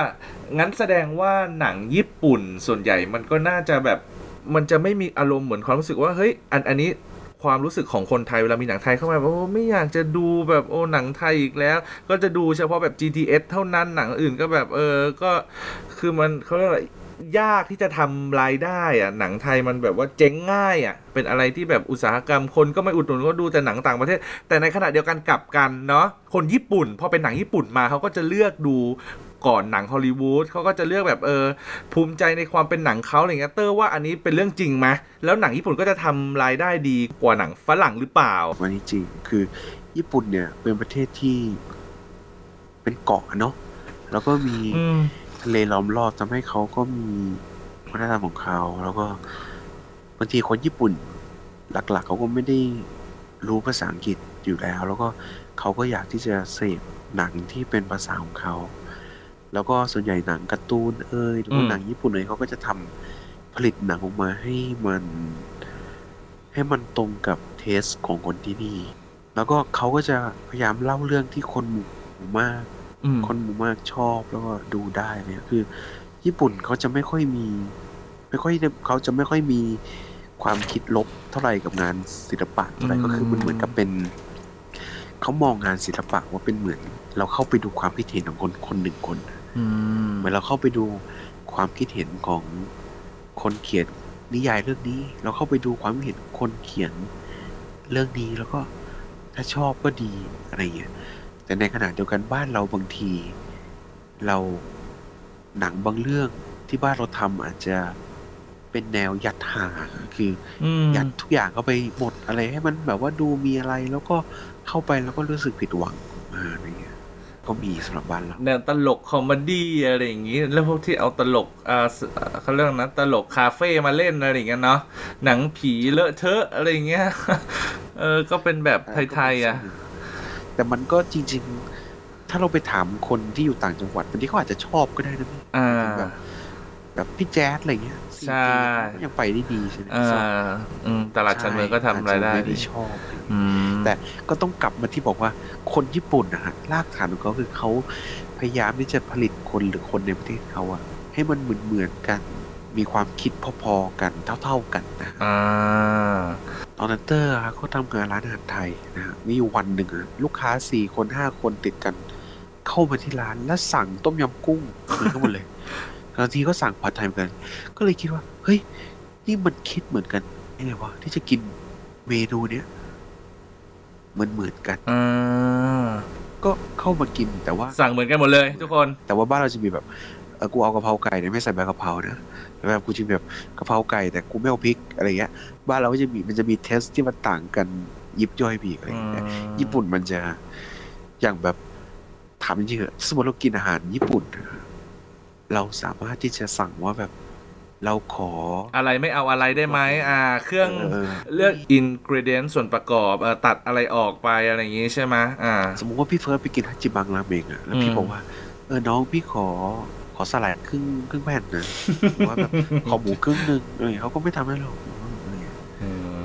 งั้นแสดงว่าหนังญี่ปุ่นส่วนใหญ่มันก็น่าจะแบบมันจะไม่มีอารมณ์เหมือนความรู้สึกว่าเฮ้ยอันอันนี้ ความรู้สึกของคนไทยเวลามีหนังไทยเข้ามาแบบโอ้ไม่อยากจะดูแบบโอ้หนังไทยอีกแล้ว ก็จะดูเฉพาะแบบ GTS เท่านั้นหนังอื่นก็แบบเออก็คือมันเขาเรียกอะไรยากที่จะทำรายได้อะหนังไทยมันแบบว่าเจ๊งง่ายอะเป็นอะไรที่แบบอุตสาหกรรมคนก็ไม่อุดหนุนก็ดูแต่หนังต่างประเทศ แต่ในขณะเดียวกันกลับกันเนาะคนญี่ปุ่น พอเป็นหนังญี่ปุ่นมาเขาก็จะเลือกดู ก่อนหนังฮอลลีวูดเขาก็จะเลือกแบบเออภูมิใจในความเป็นหนังเขาอะไรเงี้ยเตอร์ว่าอันนี้เป็นเรื่องจริงไหมแล้วหนังญี่ปุ่นก็จะทำรายได้ดีกว่าหนังฝรั่งหรือเปล่าวันนี้จริงคือญี่ปุ่นเนี่ยเป็นประเทศที่เป็นเกาะเนาะแล้วก็มีอืมทะเลล้อมรอบทำให้เขาก็มีวัฒนธรรมของเขาแล้วก็บางทีคนญี่ปุ่นหลักๆเขาก็ไม่ได้รู้ภาษาอังกฤษอยู่แล้ว แล้วก็เขาก็อยากที่จะเสพหนังที่เป็นภาษาของเขา แล้วก็ส่วนใหญ่หนังการ์ตูนเอยหรือว่าอืมหนังญี่ปุ่นเอยเขาก็จะทำผลิตหนังออกมาให้มัน ให้มันตรงกับเทสของคนที่นี่ แล้วก็เขาก็จะพยายามเล่าเรื่องที่คนหมู่มากอืมคนหมู่มากชอบแล้วก็ดูได้เนี่ยคือ ญี่ปุ่นเขาจะไม่ค่อยมี ไม่ค่อยได้เขาจะไม่ค่อยมีความคิดลบเท่าไหร่กับงานศิลปะเท่าไหร่อืมก็คือมันเหมือนกับเป็นเขามองงานศิลปะว่าเป็นเหมือน เราเข้าไปดูความคิดเห็นของคนคนหนึ่งคนอืม เหมือนเราเข้าไปดูความคิดเห็นของคนเขียนนิยายเรื่องนี้ เราเข้าไปดูความคิดเห็นคนเขียนเรื่องนี้แล้วก็ถ้าชอบก็ดีอะไรอย่างเงี้ยแต่ในขณะเดียวกันบ้านเราบางที เราหนังบางเรื่องที่บ้านเราทำอาจจะเป็นแนวยัดห่าคืออืมยัดทุกอย่างเข้าไปหมดอะไรให้มันแบบว่าดูมีอะไรแล้วก็เข้าไปแล้วก็รู้สึกผิดหวังมาอะไรเงี้ย ก็มีสำหรับบ้านเราแนวตลก comedy อะไรอย่างงี้ แล้วพวกที่เอาตลกอ่าสอ่าเขาเรียกนะตลกคาเฟ่มาเล่นอะไรอย่างเงี้ยเนาะหนังผีเลอะเทอะอะไรอย่างเงี้ยเออก็เป็นแบบไทยๆอะ แต่มันก็จริง ๆ ถ้าเราไปถามคนที่อยู่ต่างจังหวัดบางทีเขาอาจจะชอบก็ได้นะพี่อ่าแบบ แบบพี่แจ๊สอะไรเงี้ยใช่ก็ยังไปได้ดีใช่ไหมอ่าอืมตลาดชันเมืองก็ทำรายได้อาจจะไม่ดีได้ชอบ อืม แต่ก็ต้องกลับมาที่บอกว่าคนญี่ปุ่นนะฮะรากฐานของเขาคือเขาพยายามที่จะผลิตคนหรือคนในประเทศเขาอะให้มันเหมือนเหมือนๆกัน มีความคิดพอๆกันเท่าๆกันนะอ่า ตอนนั้นเตอร์เขาทำงานร้านอาหารไทยนะฮะมีอยู่วันหนึ่งอะลูกค้าสี่คนห้าคนติดกัน เข้ามาที่ร้านแล้วสั่งต้มยำกุ้งเหมือนกันหมดเลย บางทีก็สั่งผัดไทยเหมือนกัน ก็เลยคิดว่า เฮ้ย นี่มันคิดเหมือนกันยังไงวะที่จะกินเมนูเนี้ยเหมือนเหมือนๆกันอ่าก็เข้ามากินแต่ว่า สั่งเหมือนกันหมดเลยทุกคน แต่ว่าบ้านเราจะมีแบบเออกูเอากะเพราไก่เนี่ยไม่ใส่ใบกะเพรานะแบบกูจะมีแบบกะเพราไก่แต่กูไม่เอาพริกอะไรเงี้ย บ้านเราก็จะมีมันจะมีเทสที่มันต่างกันยิบย่อยไปอีกอะไรเงี้ยอืมญี่ปุ่นมันจะอย่างแบบถามจริงๆเหอะสมมติเรากินอาหารญี่ปุ่น เราสามารถที่จะสั่งว่าแบบเราขอ อะไรไม่เอาอะไรได้ไหมอ่า เครื่องเออ เลือกอินกริเดนส่วนประกอบเออตัดอะไรออกไปอะไรอย่างงี้ใช่ไหมอ่า สมมุติว่าพี่เฟิร์สไปกินฮัจิบังราเมงอะแล้วพี่อืม บอกว่า เออน้องพี่ขอขอสลัดครึ่งครึ่งแผ่นนะหรือว่าแบบ ขอหมูครึ่งหนึ่งอะไรอย่างเงี้ยเขาก็ไม่ทำให้เราอะไรอย่างเงี้ย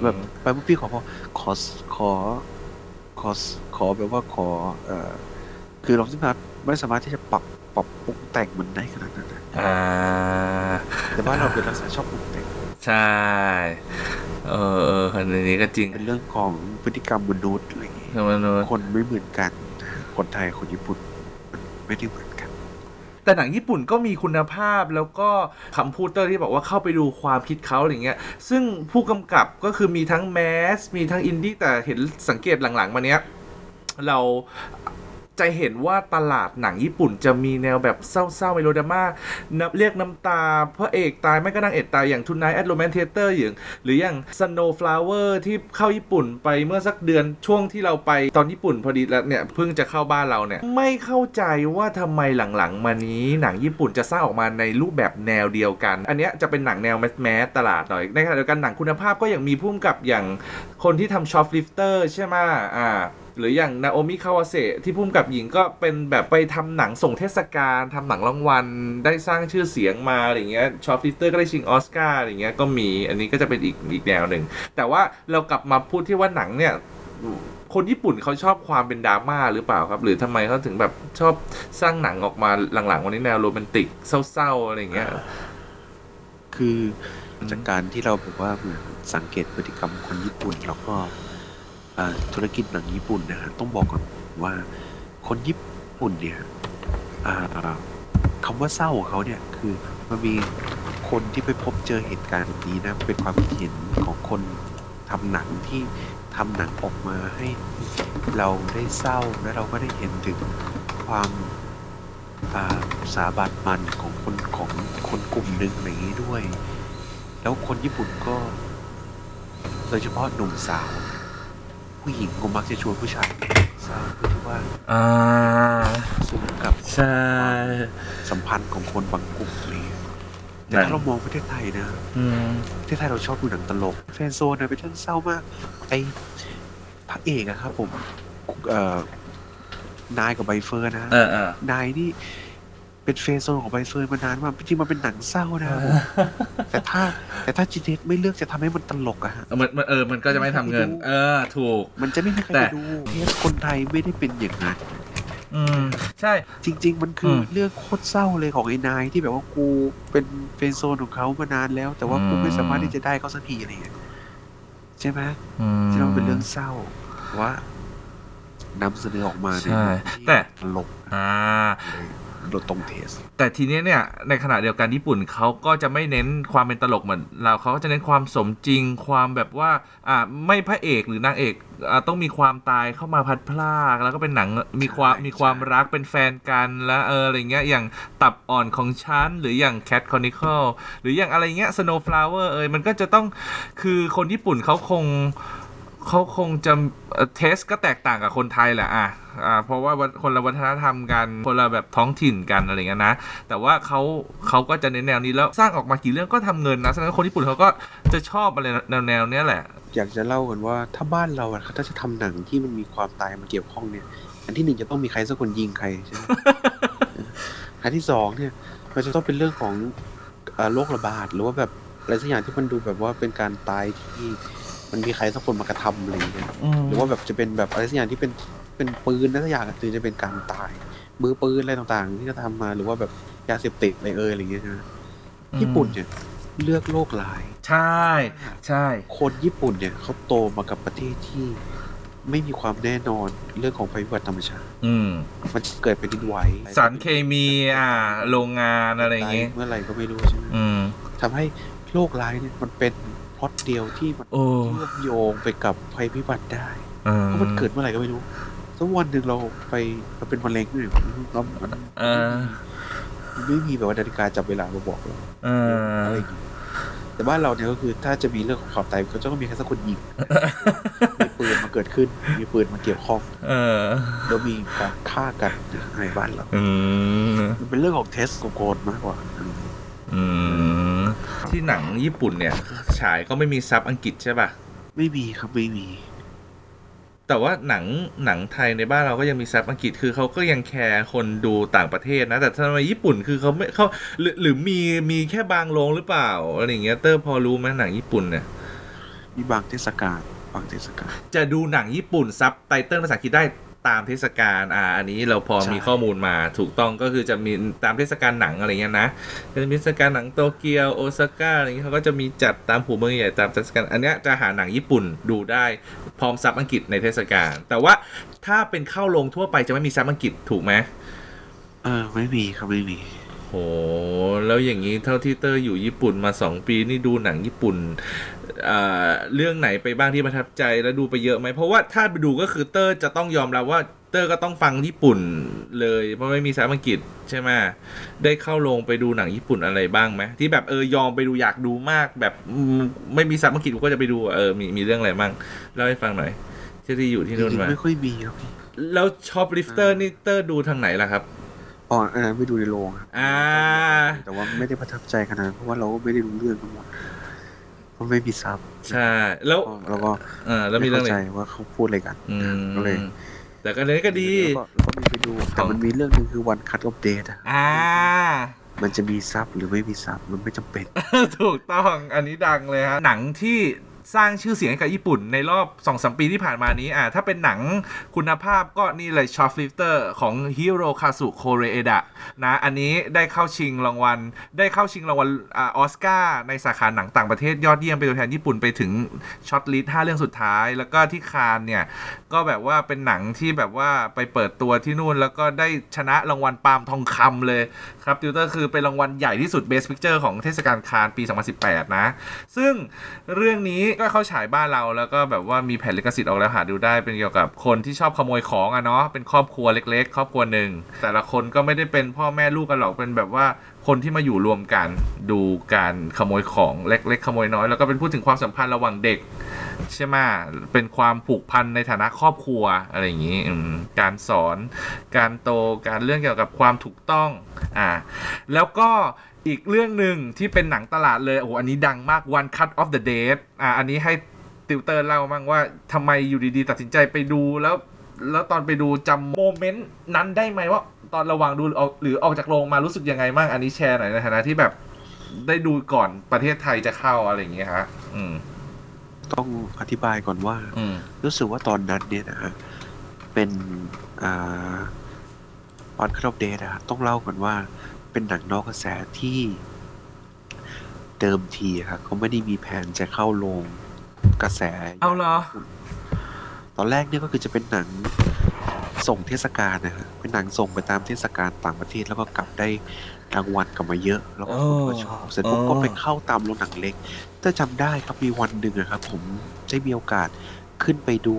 แบบไปปุ๊บพี่ขอพอขอขอขอขอแบบว่าขอ เอ่อคือเราสามารถไม่สามารถที่จะปรับ ปรับปรุงแต่งมันได้ขนาดนั้นนะอ่าแต่ว่าเราเป็นลักษณะชอบปรุงแต่งใช่เออเอออันนี้ก็จริง เป็นเรื่องของพฤติกรรมมนุษย์อะไรอย่างเงี้ยมนุษย์คนไม่เหมือนกัน คนไทยคนญี่ปุ่นมันไม่ได้เหมือนกัน แต่หนังญี่ปุ่นก็มีคุณภาพแล้วก็คำพูดเตอร์ที่บอกว่าเข้าไปดูความคิดเขาอะไรเงี้ย ซึ่งผู้กำกับก็คือมีทั้ง mass มีทั้งอินดี้แต่เห็นสังเกตหลังๆมาเนี้ย เรา จะเห็นว่าตลาดหนังญี่ปุ่นจะมีแนวแบบเศร้าๆเมโลดราม่านับเรียกน้ำตาพระเอกตายไม่ก็นางเอกตายอย่าง Tonight, at Romance Theater อย่าง หรืออย่าง Snow Flower ที่เข้าญี่ปุ่นไปเมื่อสักเดือนช่วงที่เราไปตอนญี่ปุ่นพอดีแล้วเนี่ยเพิ่งจะเข้าบ้านเราเนี่ย ไม่เข้าใจว่าทำไมหลังๆ มานี้หนังญี่ปุ่นจะสร้างออกมาในรูปแบบแนวเดียวกัน อันเนี้ยจะเป็นหนังแนว mass ตลาดหน่อยในขณะเดียวกันหนังคุณภาพก็ยังมีผู้กำกับอย่างคนที่ทำ Shoplifters ใช่ไหมอ่า หรืออย่างนาโอมิคาวาเซที่ผู้กำกับหญิงก็เป็นแบบไปทำหนังส่งเทศกาลทำหนังรางวัล ได้สร้างชื่อเสียงมาอะไรเงี้ย Shoplifters ก็ได้ชิงออสการ์อะไรเงี้ยก็มีอันนี้ก็จะเป็นอีกอีกแนวหนึ่ง แต่ว่าเรากลับมาพูดที่ว่าหนังเนี่ยคนญี่ปุ่นเขาชอบความเป็นดราม่าหรือเปล่าครับ หรือทำไมเขาถึงแบบชอบสร้างหนังออกมาหลังๆ มานี้แนวโรแมนติกเศร้าๆอะไรเงี้ยคือจากการที่เราแบบว่าเหมือนสังเกตพฤติกรรมคนญี่ปุ่นแล้วก็ ธุรกิจหนังญี่ปุ่นนะฮะต้องบอกก่อนว่าคนญี่ปุ่นเนี่ยคำว่าเศร้าของเขาเนี่ยคือมันมีคนที่ไปพบเจอเหตุการณ์แบบนี้นะเป็นความเห็นของคนทำหนังที่ทำหนังออกมาให้เราได้เศร้าและเราก็ได้เห็นถึงความาสาบานมันของคนของคนกลุ่มหนึ่งอะไรอย่างนี้ด้วย แล้วคนญี่ปุ่นก็ โดยเฉพาะหนุ่มสาว ผู้หญิงก็มักจะชวนผู้ชายไปเศร้าเพื่อที่ว่าอ่าสู้กับใช่ สัมพันธ์ของคนบางกลุ่มอะไรอย่างเงี้ยแต่หนังถ้าเรามองประเทศไทยนะอืมประเทศไทยเราชอบดูหนังตลกแฟนโซนนะเป็นเรื่องเศร้ามาก ไอ้พระเอกอะครับผมเอ่อนายกับใบเฟิร์นนะเออเออนายนี่ เป็น friend zone ของใบเฟิร์นมานานมากจริงๆมันเป็นหนังเศร้านะครับผมแต่ถ้าแต่ถ้า GDH ไม่เลือกจะทำให้มันตลกอะฮะมันมันเออมันก็จะไม่ทำเงิน เออ ถูก มันจะไม่มีใครแต่ไปดู taste คนไทยไม่ได้เป็นอย่างนั้นอืมใช่จริง ๆ มันคืออมเรื่องโคตรเศร้าเลยของไอ้นายที่แบบว่ากูเป็น friend zone ของเขามานานแล้ว แต่ว่ากูอืมไม่สามารถที่จะได้เขาสักทีอะไรอย่างเงี้ยใช่ไหมอืมที่เราเป็นเรื่องเศร้าแต่ว่านำเสนอออกมาในใช่มุมที่แต่ตลกอ่า เลยโดยตรงเทส แต่ทีนี้เนี่ยในขณะเดียวกันญี่ปุ่นเขาก็จะไม่เน้นความเป็นตลกเหมือนเราเขาก็จะเน้นความสมจริงความแบบว่าอ่าไม่พระเอกหรือนางเอกอ่าต้องมีความตายเข้ามาพัดพลากแล้วก็เป็นหนังมีความใช่มีความใช่รักเป็นแฟนกันแล้วเอออะไรเงี้ยอย่างตับอ่อนของฉันหรืออย่าง Cat Chronicle หรืออย่างอะไรเงี้ย Snowflower เอยมันก็จะต้องคือคนญี่ปุ่นเขาคง เขาคงจะเทสก็แตกต่างกับคนไทยแหละอะอ่าเพราะว่าวัฒคนละวัฒนธรรมกันคนละแบบท้องถิ่นกันอะไรเงี้ยนะ แต่ว่าเขาเขาก็จะเน้นแนวนี้แล้วสร้างออกมากี่เรื่องก็ทำเงินนะฉะนั้นคนญี่ปุ่นเขาก็จะชอบอะไรแนวแนวๆเนี้ยแหละ อยากจะเล่ากันว่าถ้าบ้านเราอะถ้าจะทำหนังที่มันมีความตายมาเกี่ยวข้องเนี่ย อันที่หนึ่งจะต้องมีใครสักคนยิงใครใช่ไหมอันที่สองเนี่ยมันจะต้องเป็นเรื่องของเอ่อโรคระบาดหรือว่าแบบอะไรสักอย่างที่มันดูแบบว่าเป็นการตายที่ มันมีใครสักคนมากระทำอะไรอย่างเงี้ยหรือว่าแบบจะเป็นแบบอะไรสักอย่างที่เป็นเป็นปืนนะสักอย่างถึงจะเป็นการตาย มือปืนอะไรต่างๆ ที่เขาทำมาหรือว่าแบบยาเสพติดอะไรเอ่ยอะไรอย่างเงี้ยใช่ไหมอืมญี่ปุ่นเนี่ยเลือกโลกร้าย ใช่ ใช่ คนญี่ปุ่นเนี่ยเขาโตมากับประเทศที่ไม่มีความแน่นอนเรื่องของภัยพิบัติธรรมชาติ อืม มันจะเกิดเป็นดินไหวสารเคมีอ่า โรงงานอะไรอย่างเงี้งี้เมื่อไหร่ก็ไม่รู้ใช่ไหมอืม ทำให้โลกร้ายเนี่ยมันเป็นพล็ อตเดียวที่มันโอ้เชื่อมโยงไปกับภัยพิบัติได้เออเพราะมันเกิดเมื่อไหร่ก็ไม่รู้สักวันหนึ่งเราไปเราเป็นมะเร็งเนี่ยเรามันเออมันไม่มีแบบว่านาฬิกาจับเวลามาบอกเราเอออะไรอย่างงี้แต่บ้านเราเนี่ยก็คือถ้าจะมีเรื่องของความตายก็จะต้องมีใครสักคนยิงมีปืนมาเกิดขึ้น มีปืนมาเกี่ยวข้องเออแล้วมีการฆ่ากันในบ้านเราอืมมันเป็นเรื่องของเทสโกนมากกว่าอืมอืม ที่หนังญี่ปุ่นเนี่ย ฉายก็ไม่มีซับอังกฤษใช่ป่ะ ไม่มีครับไม่มี แต่ว่าหนังหนังไทยในบ้านเราก็ยังมีซับอังกฤษคือเขาก็ยังแคร์คนดูต่างประเทศนะ แต่ทำไมญี่ปุ่นคือเขาไม่เขาหรือหรือมีมีแค่บางโรงหรือเปล่าอะไรอย่างเงี้ยเตอร์พอรู้ไหมหนังญี่ปุ่นเนี่ยมีบางเทศกาลบางเทศกาลจะดูหนังญี่ปุ่นซับไตเติลภาษาอังกฤษได้ ตามเทศกาลอ่าอันนี้เราพอใช่มีข้อมูลมาถูกต้องก็คือจะมีตามเทศกาลหนังอะไรเงี้ยนะจะมีเทศกาลหนังโตเกียวโอซาก้าอะไรเงี้ยเขาก็จะมีจัดตามหัวเมืองใหญ่ตามเทศกาลอันเนี้ยจะหาหนังญี่ปุ่นดูได้พร้อมซับอังกฤษในเทศกาลแต่ว่าถ้าเป็นเข้าโรงทั่วไปจะไม่มีซับอังกฤษถูกไหมเออไม่มีครับไม่มีโหแล้วอย่างนี้เท่าที่เตอร์อยู่ญี่ปุ่นมาสองปีนี่ดูหนังญี่ปุ่นอ่า เรื่องไหนไปบ้างที่ประทับใจแล้วดูไปเยอะไหมเพราะว่าถ้าไปดูก็คือเตอร์จะต้องยอมรับว่าเตอร์ก็ต้องฟังญี่ปุ่นเลย เพราะไม่มีภาษาอังกฤษใช่ไหมได้เข้าโรงไปดูหนังญี่ปุ่นอะไรบ้างไหมที่แบบเออยอมไปดูอยากดูมาก แบบอืมไม่มีภาษาอังกฤษกูก็จะไปดูเออมีมีเรื่องอะไรบ้างเล่าให้ฟังหน่อยที่ที่อยู่ที่จนู่นริงมาๆไม่ค่อยมีครับพี่แล้ว Shoplifters นี่เตอร์ดูทางไหนล่ะครับอ๋ออันนั้นไปดูในโรงครับอ่า แต่ว่าไม่ได้ประทับใจขนาดนั้นเพราะว่าเราก็ไม่ได้รู้เรื่องทั้งหมด เพราะไม่มีซับใช่ แล้วเราก็อ่าแล้วมีไม่เรื่องเข้าอะไรใจว่าเขาพูดอะไรกันอืมก็เลย แต่ก็เลยก็ดีแล้วก็แล้วก็มีไปดูแต่มันมีเรื่องหนึ่งคือันคั t อัปเดตอะอ่ามันจะมีซับหรือไม่มีซับมันไม่จำเป็น ถูกต้องอันนี้ดังเลยฮะ หนังที่ สร้างชื่อเสียงให้กับญี่ปุ่นในรอบ2อสปีที่ผ่านมานี้อ่าถ้าเป็นหนังคุณภาพก็นี่เลยชอ f ลิฟเตอร์ของฮิโรคาสุโคเรเอดะนะอันนี้ได้เข้าชิงรางวัล ได้เข้าชิงรางวัลออสการ์ในสาขาหนังต่างประเทศยอดเยี่ยมเป็นตัวแทนญี่ปุ่นไปถึง shortlist 5เรื่องสุดท้าย แล้วก็ที่คานเนี่ย ก็แบบว่าเป็นหนังที่แบบว่าไปเปิดตัวที่นู่นแล้วก็ได้ชนะรางวัลปาล์มทองคำเลย ครับติวเตอร์คือเป็นรางวัลใหญ่ที่สุด Best Picture ของเทศกาลคานปี 2018 นะ ซึ่งเรื่องนี้ก็เข้าฉายบ้านเราแล้วก็แบบว่ามีแผ่นลิขสิทธิ์ออกแล้วหาดูได้เป็นเกี่ยวกับคนที่ชอบขโมยของอะเนาะเป็นครอบครัวเล็ก ๆ ครอบครัวหนึ่งแต่ละคนก็ไม่ได้เป็นพ่อแม่ลูกกันหรอกเป็นแบบว่าคนที่มาอยู่รวมกันดูการขโมยของเล็ก ๆ ขโมยน้อย แล้วก็เป็นพูดถึงความสัมพันธ์ระหว่างเด็ก ใช่ไหมเป็นความผูกพันในฐานะครอบครัวอะไรอย่างนี้การสอน การโตการเรื่องเกี่ยวกับความถูกต้องอ่าแล้วก็อีกเรื่องหนึ่งที่เป็นหนังตลาดเลยโอ้โหอันนี้ดังมาก One Cut of the Dead อ่าอันนี้ให้ติวเตอร์เล่าบ้างว่าทำไมอยู่ดีๆ ตัดสินใจไปดูแล้วแล้วตอนไปดูจำโมเมนต์นั้นได้ไหมว่า ตอนระหว่างดูออกหรือออกจากโรงมารู้สึกยังไงบ้างอันนี้แชร์หน่อยในฐานะที่แบบได้ดูก่อนประเทศไทยจะเข้าอะไรอย่างเงี้ยฮะ อืม ต้องอธิบายก่อนว่าอืมรู้สึกว่าตอนนั้นเนี่ยนะฮะ เป็นอ่าวันคั t อัปเดตอะต้องเล่าก่อนว่า เป็นหนังนอกกระแสที่เดิมทีอะครับเขาไม่ได้มีแผนจะเข้าลงกระแส เอาเหรอ ตอนแรกเนี่ยก็คือจะเป็นหนัง ส่งเทศกาลนะฮะเป็นหนังส่งไปตามเทศกาลต่างประเทศแล้วก็กลับได้รางวัลกลับมาเยอะ แล้วก็คนก็ชอบเสร็จปุ๊บอ๋อก็ไปเข้าตามโรงหนังเล็กถ้าจำได้ครับมีวันหนึ่งอะครับ ผมได้มีโอกาสขึ้นไปดู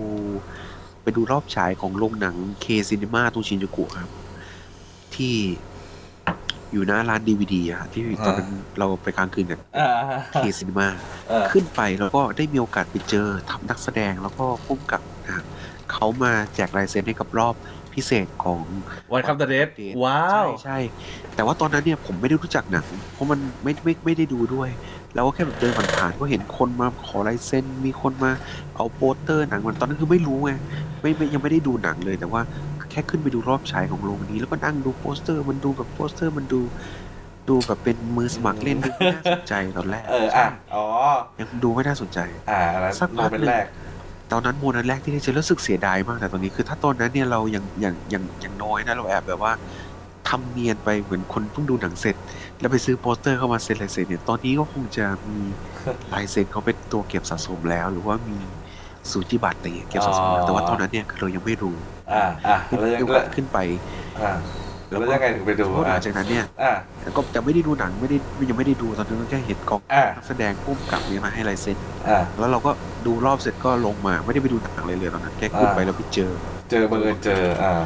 ไปดูรอบฉายของโรงหนัง K's Cinema ตรงชินจูกุครับ ที่อยู่หน้าร้านดีวีดีอะที่ตอนนั้นเราไปกลางคืนกันอ่าเคซินิมาอ่าขึ้นไปแล้วก็ได้มีโอกาสไปเจอกับนักแสดงแล้วก็ผู้กำกับนะครับ เขามาแจกลายเซ็นให้กับรอบพิเศษของ One Cut of the Deadาใช่วใช่ แต่ว่าตอนนั้นเนี่ยผมไม่ได้รู้จักหนัง เพราะมันไม่ไม่ไม่ได้ดูด้วย แล้วก็แค่แบบเดินผ่านๆก็เห็นคนมาขอลายเซ็นมีคนมาเอาโปสเตอร์หนังมันตอนนั้นคือไม่รู้ไงไม่ไม่ยังไม่ได้ดูหนังเลยแต่ว่าแค่ขึ้นไปดูรอบฉายของโรงนี้ แล้วก็นั่งดูโปสเตอร์มันดูแบบโปสเตอร์มันดูดูแบบเป็นมือสมัครเล่นดูไม่น่าสนใจตอนแรก เอออะ อ๋อ ยังดูไม่น่าสนใจ อ่าแล้วสักพักเป็นหนึ่งแรก ตอนนั้น moment แรกที่ได้เจอรู้สึกเสียดายมากแต่ตอนนี้คือถ้าตอนนั้นเนี่ยเรายังยังยังยังน้อยนะเราแอบแบบว่าทำเนียนไปเหมือนคนเพิ่งดูหนังเสร็จ แล้วไปซื้อโปสเตอร์เข้ามาเซ็นลายเซ็นเนี่ยตอนนี้ก็คงจะมีลายเซ็นเขาเป็นตัวเก็บสะสมแล้ว หรือว่ามีสูจิบัตรอะไรอย่างเงี้ยเก็บสะสมแล้วแต่ว่าตอนนั้นเนี่ยคือเรายังไม่รู้อ่าอ่าขึ้นแล้วยังโอกาสขึ้นไปอ่า แล้วยังไงถึงไปดูเพราะหอ่าลังจากนั้นเนี่ยอ่าก็แต่ไม่ได้ดูหนังไม่ได้ยังไม่ได้ดูตอนนั้นก็แค่เห็นกองอ่านักแสดงพุ่มกับเนี่ยมาให้ลายเซ็นอ่าแล้วเราก็ดูรอบเสร็จก็ลงมาไม่ได้ไปดูหนังเลยเลยตอนนั้นแค่ขึ้นไปอ่าแล้วไปเจอ เจอบังเอิญเจออ่า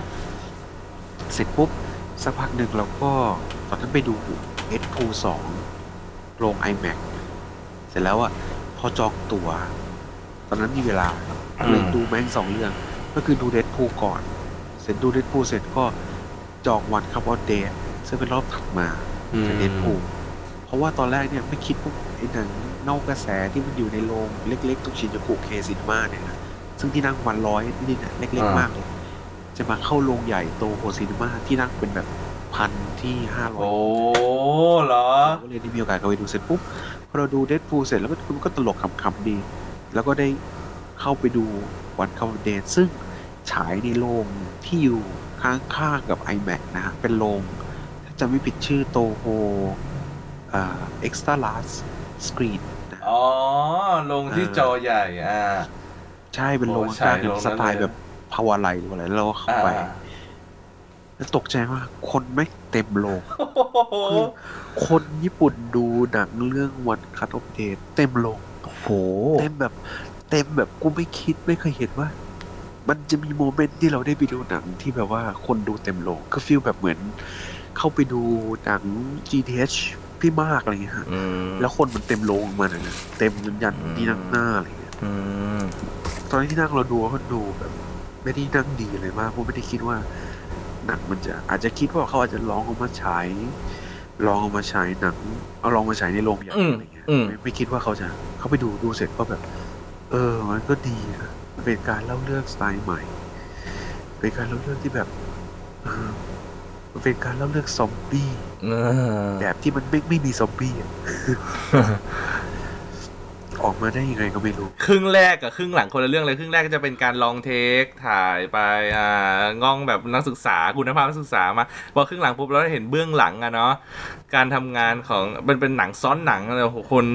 เสร็จปุ๊บสักพักหนึ่งเราก็ตอนนั้นไปดู Deadpool สองโรง IMAX เสร็จแล้วอะพอจองตั๋วตอนนั้นมีเวลาอืมเลยดูแม่งสองเรื่อง ก็คือดูเด p พูก่อน เสร็จดูเด p พูเสร็จก็ จอง One Cut of the Dead ซึ่งเป็นรอบถัดมาจากเด p พูเพราะว่าตอนแรกเนี่ยไม่คิดว่าไอ้หนังนอกกระแสที่มันอยู่ในโรงเล็กๆตรงชินจูกุ K's Cinema เนี่ยนะซึ่งที่นั่งวันร้อยนิดๆน่ะเล็กอ่าๆมากเลยจะมาเข้าโรงใหญ่ Toho Cinema ที่นั่งเป็นแบบพันที่ห้าร้อยโอ้เหรอก็เลยได้มีโอกาสเข้าไปดูเสร็จปุ๊บพอเราดูเด p พูเสร็จแล้วก็มันก็ตลกขำๆดี แล้วก็ได้เข้าไปดู One Cut of the Dead ซึ่งฉายในโรงที่อยู่ ข้างๆกับ IMAX นะฮะเป็นโรงถ้าจะไม่ผิดชื่อโตโฮอ่า extra large screen นะอ๋อโรงที่เออจอใหญ่อ่าใช่เป็นโรงโอ้ฉายข้างๆโรงนั้นสไตล์เลยแบบภาวะไลหรืออะไรแล้วเราก็เข้าอ่าไปแล้วตกใจมากคนแม่งเต็มโรงโอ้โหคือคนญี่ปุ่นดูหนังเรื่องวันคัตอ f เดทเต็มโรงโอ้โหเต็มแบบ เต็มแบบกูไม่คิดไม่เคยเห็นว่า มันจะมี moment ที่เราได้ไปดูหนังที่แบบว่าคนดูเต็มโรงก็ feel แบบเหมือน เข้าไปดูหนัง GTH พี่มากอะไรเงี้ยฮะอืมแล้วคนมันเต็มโรงมาเลยนะเต็มจนยันอืมที่นั่งหน้าอะไรเงี้ยอืมตอนที่นั่งเราดูก็ดูแบบไม่ได้นั่งดีเลยมากเพราะไม่ได้คิดว่าหนังมันจะอาจจะคิดว่าเขาอาจจะลองเอามาฉายลองเอามาฉายหนังเอาลองมาฉายในโรงใหญ่อืมอะไรเงี้ยอืมไม่ไม่คิดว่าเขาจะเขาไปดูดูเสร็จก็แบบ เออ มันก็ดีนะมัน เป็นการเล่าเรื่องสไตล์ใหม่ เป็นการเล่าเรื่องที่แบบเออมันเป็นการเล่าเรื่องซอมบี้เออแบบที่มันไม่ไม่มีซอมบี้อะ ออกมาได้ยังไงก็ไม่รู้ ครึ่งแรกกับครึ่งหลังคนละเรื่องเลย ครึ่งแรกก็จะเป็นการลองเทคถ่ายไปอ่างองแบบนักศึกษาคุณภาพนักศึกษามาพอครึ่งหลังปุ๊บเราได้เห็นเบื้องหลังอะเนาะการทำงานของเป็นเป็นหนังซ้อนหนังเลยโอ้โหคน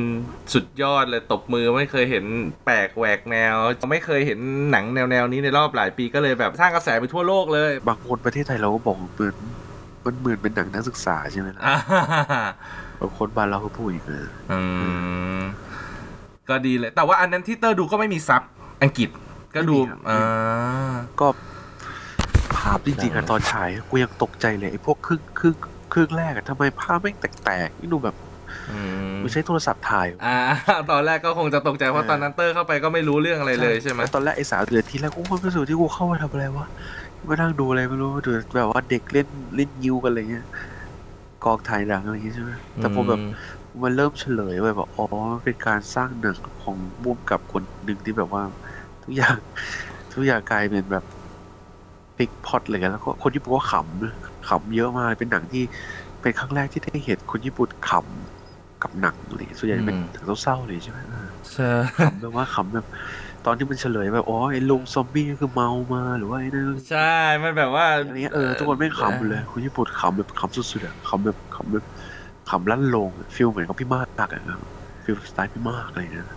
สุดยอดเลยตบมือไม่เคยเห็นแปลกแหวกแนว ไม่เคยเห็นหนังแนวแนวๆนี้ในรอบหลายปีก็เลยแบบสร้างกระแสไปทั่วโลกเลยบางคนประเทศไทยเราก็บอกเหมือนมันเหมือนเป็นหนังนักศึกษาใช่ไหมล่ะอ่าบางคนบ้านเราก็พูดอีกนะอืม ก็ดีเลย แต่ว่าอันนั้นที่เตอร์ดูก็ไม่มีซับอังกฤษก็ดูอ่า ก็ภาพจริงๆอะตอนฉายกูยังตกใจเลยไอ้พวกครึ่งครึ่งครึ่งแรกอะทำไมภาพแม่งแตกๆนี่ดูแบบอืมกูใช้โทรศัพท์ถ่าย อ่า ตอนแรกก็คงจะตกใจเพราะตอนนั้นเตอร์เข้าไปก็ไม่รู้เรื่องอะไรเลยใช่ไหมแล้วตอนแรกไอ้สาวเดือนที่แรกกูมันรู้สึกที่กูเข้ามาทำอะไรวะมานั่งดูอะไรไม่รู้ดูแบบว่าเด็กเล่นเล่นยิวกันอะไรเงี้ยกองถ่ายหนังอะไรอย่างเงี้ยใช่ไหมแต่พอแบบ มันเริ่มเฉลยไปแบบอ๋อมันเป็นการสร้างหนังของบุมกับคนหนึ่งที่แบบว่า ทุกอย่างทุกอย่างกลายเป็นแบบปิกพอตเลยกันแล้วก็คนญี่ปุ่นก็ขำนะขำเยอะมากเป็นหนังที่เป็นครั้งแรกที่ได้เห็นคนญี่ปุ่นขำกับหนังเลยส่วนใหญ่จะเป็นอืมหนังเศร้าๆเลยใช่ไหมใช่ขำแบบว่าขำแบบตอนที่มันเฉลยแบบอ๋อไอ้ลุงซอมบี้ก็คือเมามาหรือว่าไอ้นั่นใช่ มันแบบว่าอะไรเงี้ยเออทุกคนแม่งขำหมดเลยคนญี่ปุ่นขำแบบขำสุดๆอะขำแบบขำแบบ ขำลั่นโรง feel เหมือนกับพี่มากอะ feel สไตล์พี่มากอะไรเงี้ย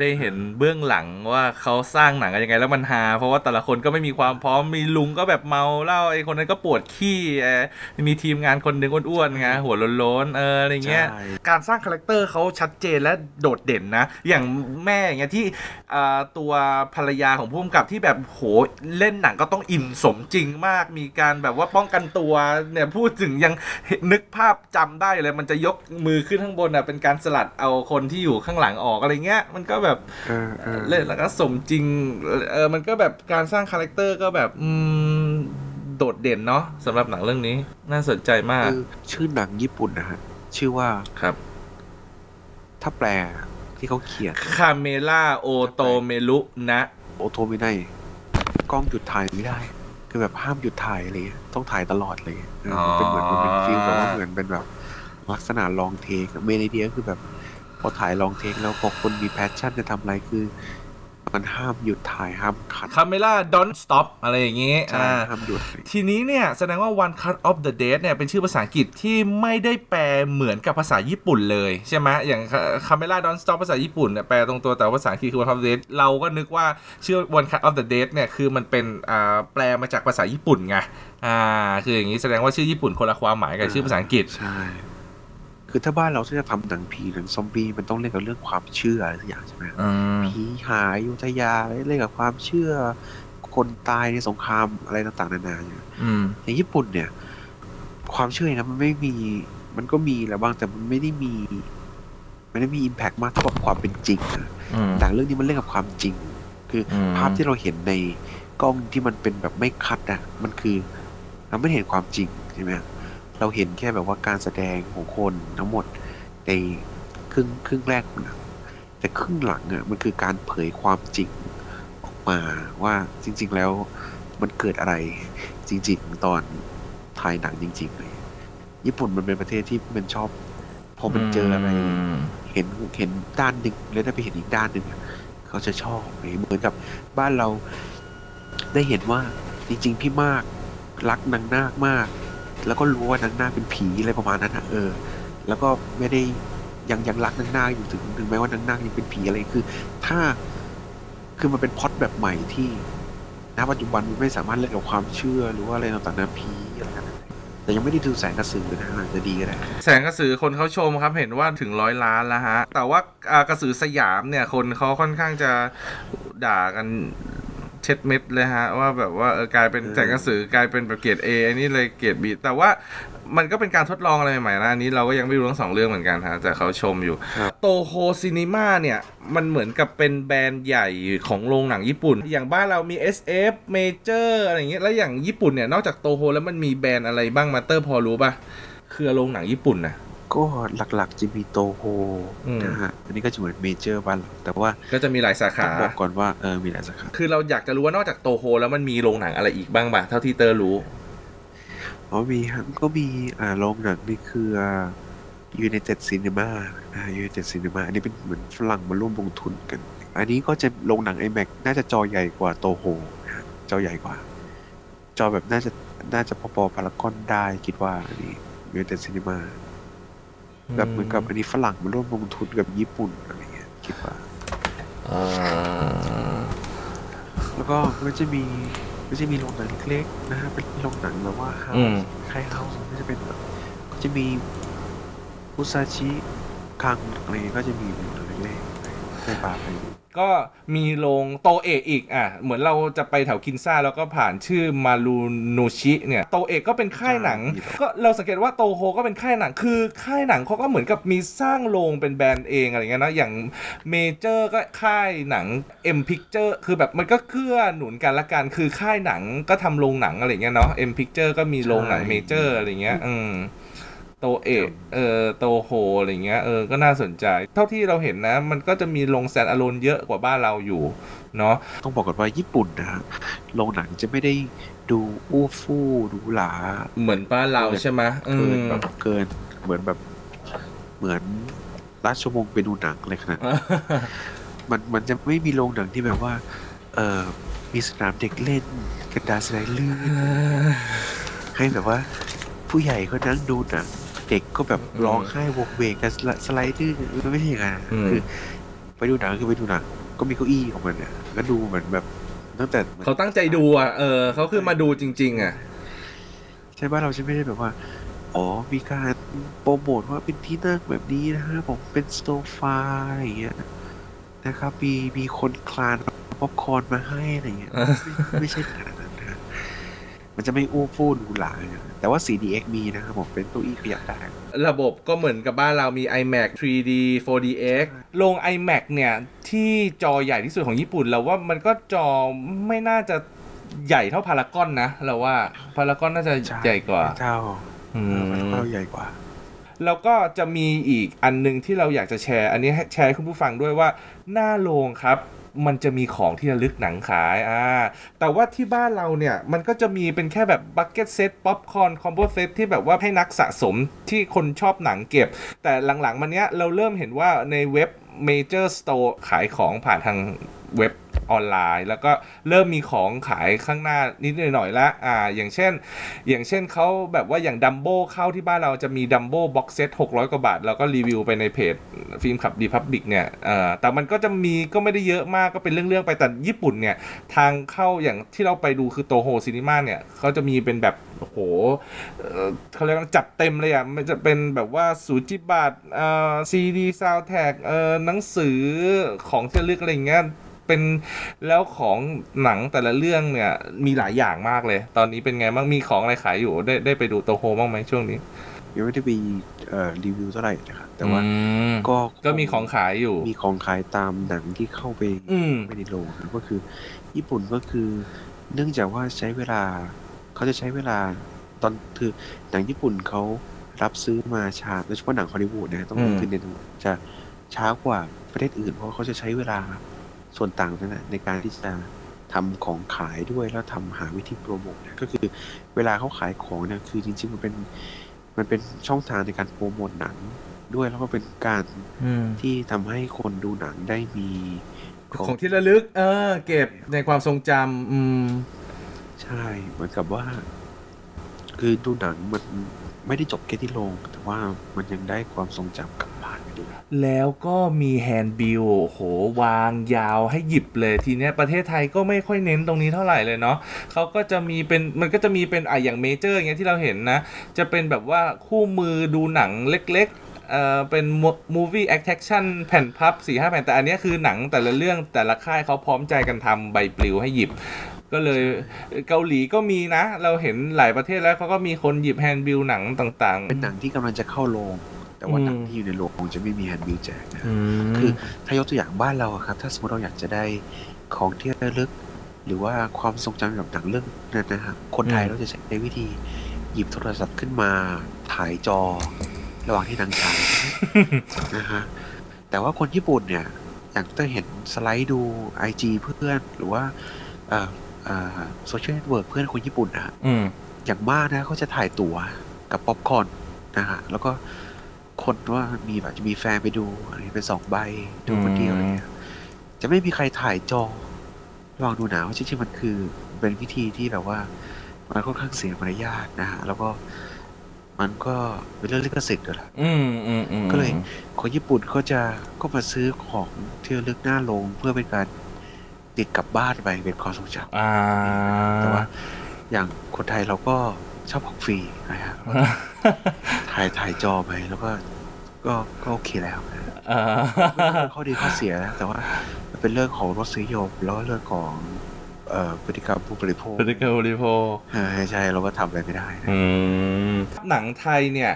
ได้เห็นเบื้องหลังว่าเขาสร้างหนังกันยังไงแล้วมันฮาเพราะว่าแต่ละคนก็ไม่มีความพร้อมมีลุงก็แบบเมาเหล้าไอ้คนนั้นก็ปวดขี้เออมีทีมงานคนหนึ่งอ้วนๆไงหัวโล้นๆเอออะไรเงี้ยใช่การสร้าง character เขาชัดเจนและโดดเด่นนะ อย่างแม่อย่างเงี้ยที่อ่าตัวภรรยาของผู้กำกับที่แบบโหเล่นหนังก็ต้องอินสมจริงมาก มีการแบบว่าป้องกันตัวเนี่ยพูดถึงยังนึกภาพจำได้เลยมันจะยกมือขึ้นข้างบนอะเป็นการสลัดเอาคนที่อยู่ข้างหลังออกอะไรเงี้ยมันก็แบบเออเออเล่นแล้วก็สมจริงเออมันก็แบบการสร้าง character ก็แบบอืมโดดเด่นเนาะสำหรับหนังเรื่องนี้ น่าสนใจมากคือชื่อหนังญี่ปุ่นนะฮะ ชื่อว่าครับ ถ้าแปลที่เขาเขียนカメラを止めるな โอโทไม่ได้กล้องหยุดถ่ายไม่ได้ คือแบบห้ามหยุดถ่ายอะไรเลยต้องถ่ายตลอดเลยเออมันเป็นเหมือนมันเป็น feel แบบว่าเหมือนเป็นแบบ ลักษณะ long take main idea ก็คือแบบ พอถ่าย long take แล้วพอคนมี passion จะทำอะไรคือ มันห้ามหยุดถ่ายห้ามขัด camera don't stop อะไรอย่างงี้ใช่อ่าห้ามหยุด ทีนี้เนี่ยแสดงว่า One Cut of the Dead เนี่ยเป็นชื่อภาษาอังกฤษที่ไม่ได้แปลเหมือนกับภาษาญี่ปุ่นเลย ใช่ไหมอย่างคาเมล่า don't stop ภาษาญี่ปุ่นเนี่ยแปลตรงตัวแต่ว่าภาษาอังกฤษคือ One Cut of the Dead เราก็นึกว่าชื่อ One Cut of the Dead เนี่ยคือมันเป็นอ่าแปลมาจากภาษาญี่ปุ่นไงอ่าคืออย่างนี้แสดงว่าชื่อญี่ปุ่นคนละความหมายกับชื่อภาษาอังกฤษ ใช่ คือถ้าบ้านเราถ้าจะทำหนังผีหนังซอมบี้มันต้องเล่นกับเรื่องความเชื่ออะไรสักอย่างใช่ไหมอืมผีหายอยุธยาเล่นกับความเชื่อ คนตายในสงครามอะไรต่างๆนานาเนี่ยอืมในญี่ปุ่นเนี่ย ความเชื่ออย่างนั้นมันไม่มี มันก็มีแหละบ้างแต่มันไม่ได้มีไม่ได้มีอิมแพกมากเท่ากับความเป็นจริงอะอืม หนังเรื่องนี้มันเล่นกับความจริง คืออม ภาพที่เราเห็นในกล้องที่มันเป็นแบบไม่คัดอะมันคือเราไม่เห็นความจริงใช่ไหม เราเห็นแค่แบบว่าการแสดงของคนทั้งหมดในครึ่งครึ่งแรกนังแต่ครึ่งหลังอะมันคือการเผยความจริงออกมาว่าจริง ๆ แล้วมันเกิดอะไรจริง ๆ ตอนถ่ายหนังจริง ๆ เลย ญี่ปุ่นมันเป็นประเทศที่มันชอบพอมันเจออะไร เห็นเห็นด้านหนึ่งแล้วได้ไปเห็นอีกด้านหนึ่งเขาจะชอบเหมือนกับบ้านเราได้เห็นว่าจริง ๆ พี่มากรักนางนาคมาก แล้วก็รู้ว่านางนาคเป็นผีอะไรประมาณนั้นอะเออ แล้วก็ไม่ได้ยังยังรักนางนาคอยู่ถึงถึงแม้ว่านางนาคยังเป็นผีอะไรคือ ถ้าคือมันเป็นพอดแบบใหม่ที่ณปัจจุบันมันไม่สามารถเล่นกับความเชื่อหรือว่าอะไรต่างๆนะผีแล้วกันแต่ยังไม่ได้ดูแสงกระสือนะอาจจะดีก็ได้แสงกระสือคนเขาชมครับเห็นว่าถึงร้อยล้านแล้วฮะ แต่ว่ากระสือสยามเนี่ยคนเขาค่อนข้างจะด่ากัน เช็ดเม็ดเลยฮะ ว่าแบบว่าเออกลายเป็นเออแสงกระสือกลายเป็นแบบเกรดเออันนี้เลยเกรดบีแต่ว่ามันก็เป็นการทดลองอะไรใหม่ๆนะอันนี้เราก็ยังไม่รู้ทั้งสองเรื่องเหมือนกันฮะแต่เขาชมอยู่ครับ Toho Cinema เนี่ย มันเหมือนกับเป็นแบรนด์ใหญ่ของโรงหนังญี่ปุ่น อย่างบ้านเรามี SF Major อะไรอย่างเงี้ยแล้วอย่างญี่ปุ่นเนี่ยนอกจากโตโฮแล้วมันมีแบรนด์อะไรบ้างมาเตอร์พอรู้ป่ะเครือโรงหนังญี่ปุ่นนะ ก็หลักๆจะมีโตโฮอืมนะฮะอันนี้ก็จะเหมือนเมเจอร์บ้านเราแต่ว่าก็จะมีหลายสาขาต้องบอกก่อนว่าเออมีหลายสาขาคือเราอยากจะรู้ว่านอกจากโตโฮแล้วมันมีโรงหนังอะไรอีกบ้างป่ะเท่าที่เตอร์รู้อ๋อมีครับก็มีอ่าโรงหนังนี่คือ United Cinema อ่า United Cinema อันนี้เป็นเหมือนฝรั่งมาร่วมลงทุนกัน อันนี้ก็จะโรงหนัง IMAX น่าจะจอใหญ่กว่าโตโฮนะฮะจอใหญ่กว่า จอแบบน่าจะน่าจะพอๆพารากอนได้คิดว่าอันนี้ United Cinema แบบเหมือนกับอันนี้ฝรั่งมาร่วมลงทุนกับญี่ปุ่นอะไรเงี้ยคิดว่าอ่าแล้วก็มันจะมีมันจะมีโรงหนังเล็กๆนะฮะเป็นโรงหนังแบบว่าเฮาส์อืมคล้ายเฮาส์ก็จะเป็นแบบก็จะมีมูซาชิคังอะไรเงี้ยก็จะมีโรงหนังเล็กๆในบาร์ไปดู ก็มีโรงโตเอะอีกอะเหมือนเราจะไปแถวกินซ่าแล้วก็ผ่านชื่อมารูโนชิเนี่ยโตเอะก็เป็นค่ายหนัง ก็เราสังเกตว่าโตโฮก็เป็นค่ายหนังคือค่ายหนังเขาก็เหมือนกับมีสร้างโรงเป็นแบรนด์เองอะไรเงี้ยนะอย่างเมเจอร์ก็ค่ายหนัง M Picture คือแบบมันก็เกื้อหนุนกันละกันคือค่ายหนังก็ทำโรงหนังอะไรเงี้ยเนาะ M Picture ก็มีโรงหนังเมเจอร์อะไรเงี้ยอืม โตเอะเออโตโฮอะไรเงี้ยเออก็น่าสนใจ เท่าที่เราเห็นนะ มันก็จะมีโรงแซนอ l ลนเยอะกว่าบ้านเราอยู่เนาะต้องบอกก่อนว่าญี่ปุ่นนะฮะโรงหนังจะไม่ได้ดูอู้ฟู่ดูหลา เหมือนบ้านเราใช่ไหมอืเกินมแบบเกินเหมือนแบบเหมือนราชวงศ์ไปดูหนังอะไรขนาดนั้นมันมันจะไม่มีโรงหนังที่แบบว่า เออมีสนามเด็กเล่นกระดานสไลด์ลื่นให้แบบว่า ผู้ใหญ่ก็นั่งดูหนัง เด็กก็แบบอืมร้องไห้วกเวกกันสไลสไลด์ลื่นมันไม่ใช่อย่างนั้นอืมคือ ไปดูหนังคือไปดูหนังก็มีเก้าอี้ของมันเนี่ยก็ดูเหมือนแบบตั้งแต่เขาตั้งใจดูอะเออเขาคือมาดูจริง ๆ อะ ใช่ป่ะเราจะไม่ได้แบบว่าอ๋อ มีการโปรโมทว่าเป็นที่นั่งแบบนี้นะฮะผมเป็นโซฟาอะไรอย่างเงี้ยนะครับ มีมีคนคลานป๊อปคอร์นมาให้อะไรอย่างเงี้ยไม่ไม่ใช่ขนาดนั้นนะมันจะไม่อู้ฟู่หรูหราอย่างนั้น แต่ว่า 4DX มีนะครับผมเป็นเก้าอี้ขยับได้ ระบบก็เหมือนกับบ้านเรามี IMAX 3D 4DX โรง IMAX เนี่ยที่จอใหญ่ที่สุดของญี่ปุ่นเราว่ามันก็จอไม่น่าจะใหญ่เท่าพารากอนนะเราว่าพารากอนน่าจะใช่ ใหญ่กว่าเท่าอืเออมเราใหญ่กว่า แล้วก็จะมีอีกอันหนึงที่เราอยากจะแชร์ อันนี้ให้แชร์ให้คุณผู้ฟังด้วยว่าหน้าโรงครับ มันจะมีของที่ระลึกหนังขายอ่าแต่ว่าที่บ้านเราเนี่ยมันก็จะมีเป็นแค่แบบ bucket set ป๊อปคอร์น combo set ที่แบบว่าให้นักสะสมที่คนชอบหนังเก็บ แต่หลังๆมันเนี้ยเราเริ่มเห็นว่าในเว็บ Major Store ขายของผ่านทางเว็บ ออนไลน์ แล้วก็เริ่มมีของขายข้างหน้านิดหน่อยๆละอ่าอย่างเช่น อย่างเช่นเขาแบบว่าอย่างดัมโบ้เข้าที่บ้านเราจะมีดัมโบ้ box set 600กว่าบาท แล้วก็รีวิวไปในเพจฟิล์มขับดีพับบิกเนี่ยเอ่อแต่มันก็จะมีก็ไม่ได้เยอะมากก็เป็นเรื่องๆไปแต่ญี่ปุ่นเนี่ย ทางเข้าอย่างที่เราไปดูคือโตโฮ Cinema เนี่ยเขาจะมีเป็นแบบโอ้โหเขาเรียกว่าจัดเต็มเลยอะมันจะเป็นแบบว่าสูจิบัตรเอ่อซีดีซาวแท็กเอ่อหนังสือของที่ระลึกอะไรเงี้ย เป็นแล้วของหนังแต่ละเรื่องเนี่ย มีหลายอย่างมากเลย ตอนนี้เป็นไงบ้างมีของอะไรขายอยู่ได้ได้ไปดูโตโฮบ้างไหมช่วงนี้ยังไม่ได้มีเอ่อรีวิวเท่าไหร่นะครับแต่ว่าอืมก็ก็มีของขายอยู่ มีของขายตามหนังที่เข้าไปอืมไปในโรงนะก็คือ ญี่ปุ่นก็คือ เนื่องจากว่าใช้เวลา เขาจะใช้เวลาตอนคือหนังญี่ปุ่นเขารับซื้อมาช้าโดยเฉพาะหนังฮอลลีวูดนะต้องอืมคือในนจะช้ากว่าประเทศอื่น เพราะว่าเขาจะใช้เวลา ส่วนต่างนั่นแหละในการที่จะทำของขายด้วยแล้วทำหาวิธีโปรโมทนะก็คือเวลาเขาขายของเนี่ยคือจริง ๆ มันเป็นมันเป็นช่องทางในการโปรโมทหนังด้วยแล้วก็เป็นการอืมที่ทำให้คนดูหนังได้มีของที่ระลึก เออ เก็บในความทรงจำอืมใช่เหมือนกับว่า คือดูหนังมันไม่ได้จบแค่ที่โรงแต่ว่ามันยังได้ความทรงจำกลับบ้านไงดู แล้วก็มี handbill โหวางยาวให้หยิบเลยทีเนี้ยประเทศไทยก็ไม่ค่อยเน้นตรงนี้เท่าไหร่เลยเนาะเขาก็จะมีเป็นมันก็จะมีเป็นอะอย่างเมเจอร์อย่างเงี้ยที่เราเห็นนะ จะเป็นแบบว่าคู่มือดูหนังเล็กๆเอ่อเป็น movie attraction แผ่นพับ4-5แผ่นแต่อันนี้คือหนังแต่ละเรื่องแต่ละค่ายเขาพร้อมใจกันทำใบปลิวให้หยิบ ก็เลยเกาหลีก็มีนะ เราเห็นหลายประเทศแล้วเขาก็มีคนหยิบ handbill หนังต่างๆ เป็นหนังที่กำลังจะเข้าโรง แต่ว่าอืมหนังที่อยู่ในโรงคงจะไม่มี handbillิลแจกนะอืมคือถ้ายกตัวอย่างบ้านเราอะครับ ถ้าสมมติเราอยากจะได้ของที่ระลึก หรือว่าความทรงจำกับหนังเรื่องนั้นนะครับคนไทยอืมเราจะใช้วิธีหยิบโทรศัพท์ขึ้นมาถ่ายจอ ระหว่างที่หนังฉายนะฮะแต่ว่าคนญี่ปุ่นเนี่ยอย่างต้องเห็นสไลด์ดู IG เพื่อนหรือว่าเอ่อเอ่อโซเชียลเน็ตเวิร์กเพื่อนคนญี่ปุ่นนะฮะอืมอย่างมากนะเขาจะถ่ายตั๋วกับป๊อปคอร์นนะฮะแล้วก็ คนว่ามีแบบจะมีแฟนไปดูอะไรเป็นสองใบดูคนเดียวอะไรเงี้ยจะไม่มีใครถ่ายจอระหว่างดูหนังว่าจริงๆมันคือเป็นวิธีที่แบบว่ามันค่อนข้างเสียมารยาทนะฮะแล้วก็มันก็เป็นเรื่องลิขสิทธิ์ด้วยล่ะอืมอืมอืมก็เลยคนญี่ปุ่นก็จะก็มาซื้อของที่ระลึกหน้าโรงเพื่อเป็นการติดกลับบ้านไปเป็นความทรงจำอ่าแต่ว่าอย่างคนไทยเราก็ชอบของฟรีนะครับถ่ายถ่ายจอไปแล้วก็ ก็ก็โอเคแล้วนะอ่าไม่ต้องเป็นข้อดีข้อเสียนะแต่ว่ามันเป็นเรื่องของรสนิยมแล้วก็เรื่องของเอ่อ พฤติกรรมผู้บริโภคพฤติกรรมบริโภคเออใช่เราก็ทำอะไรไม่ได้นะอืมหนังไทยเนี่ย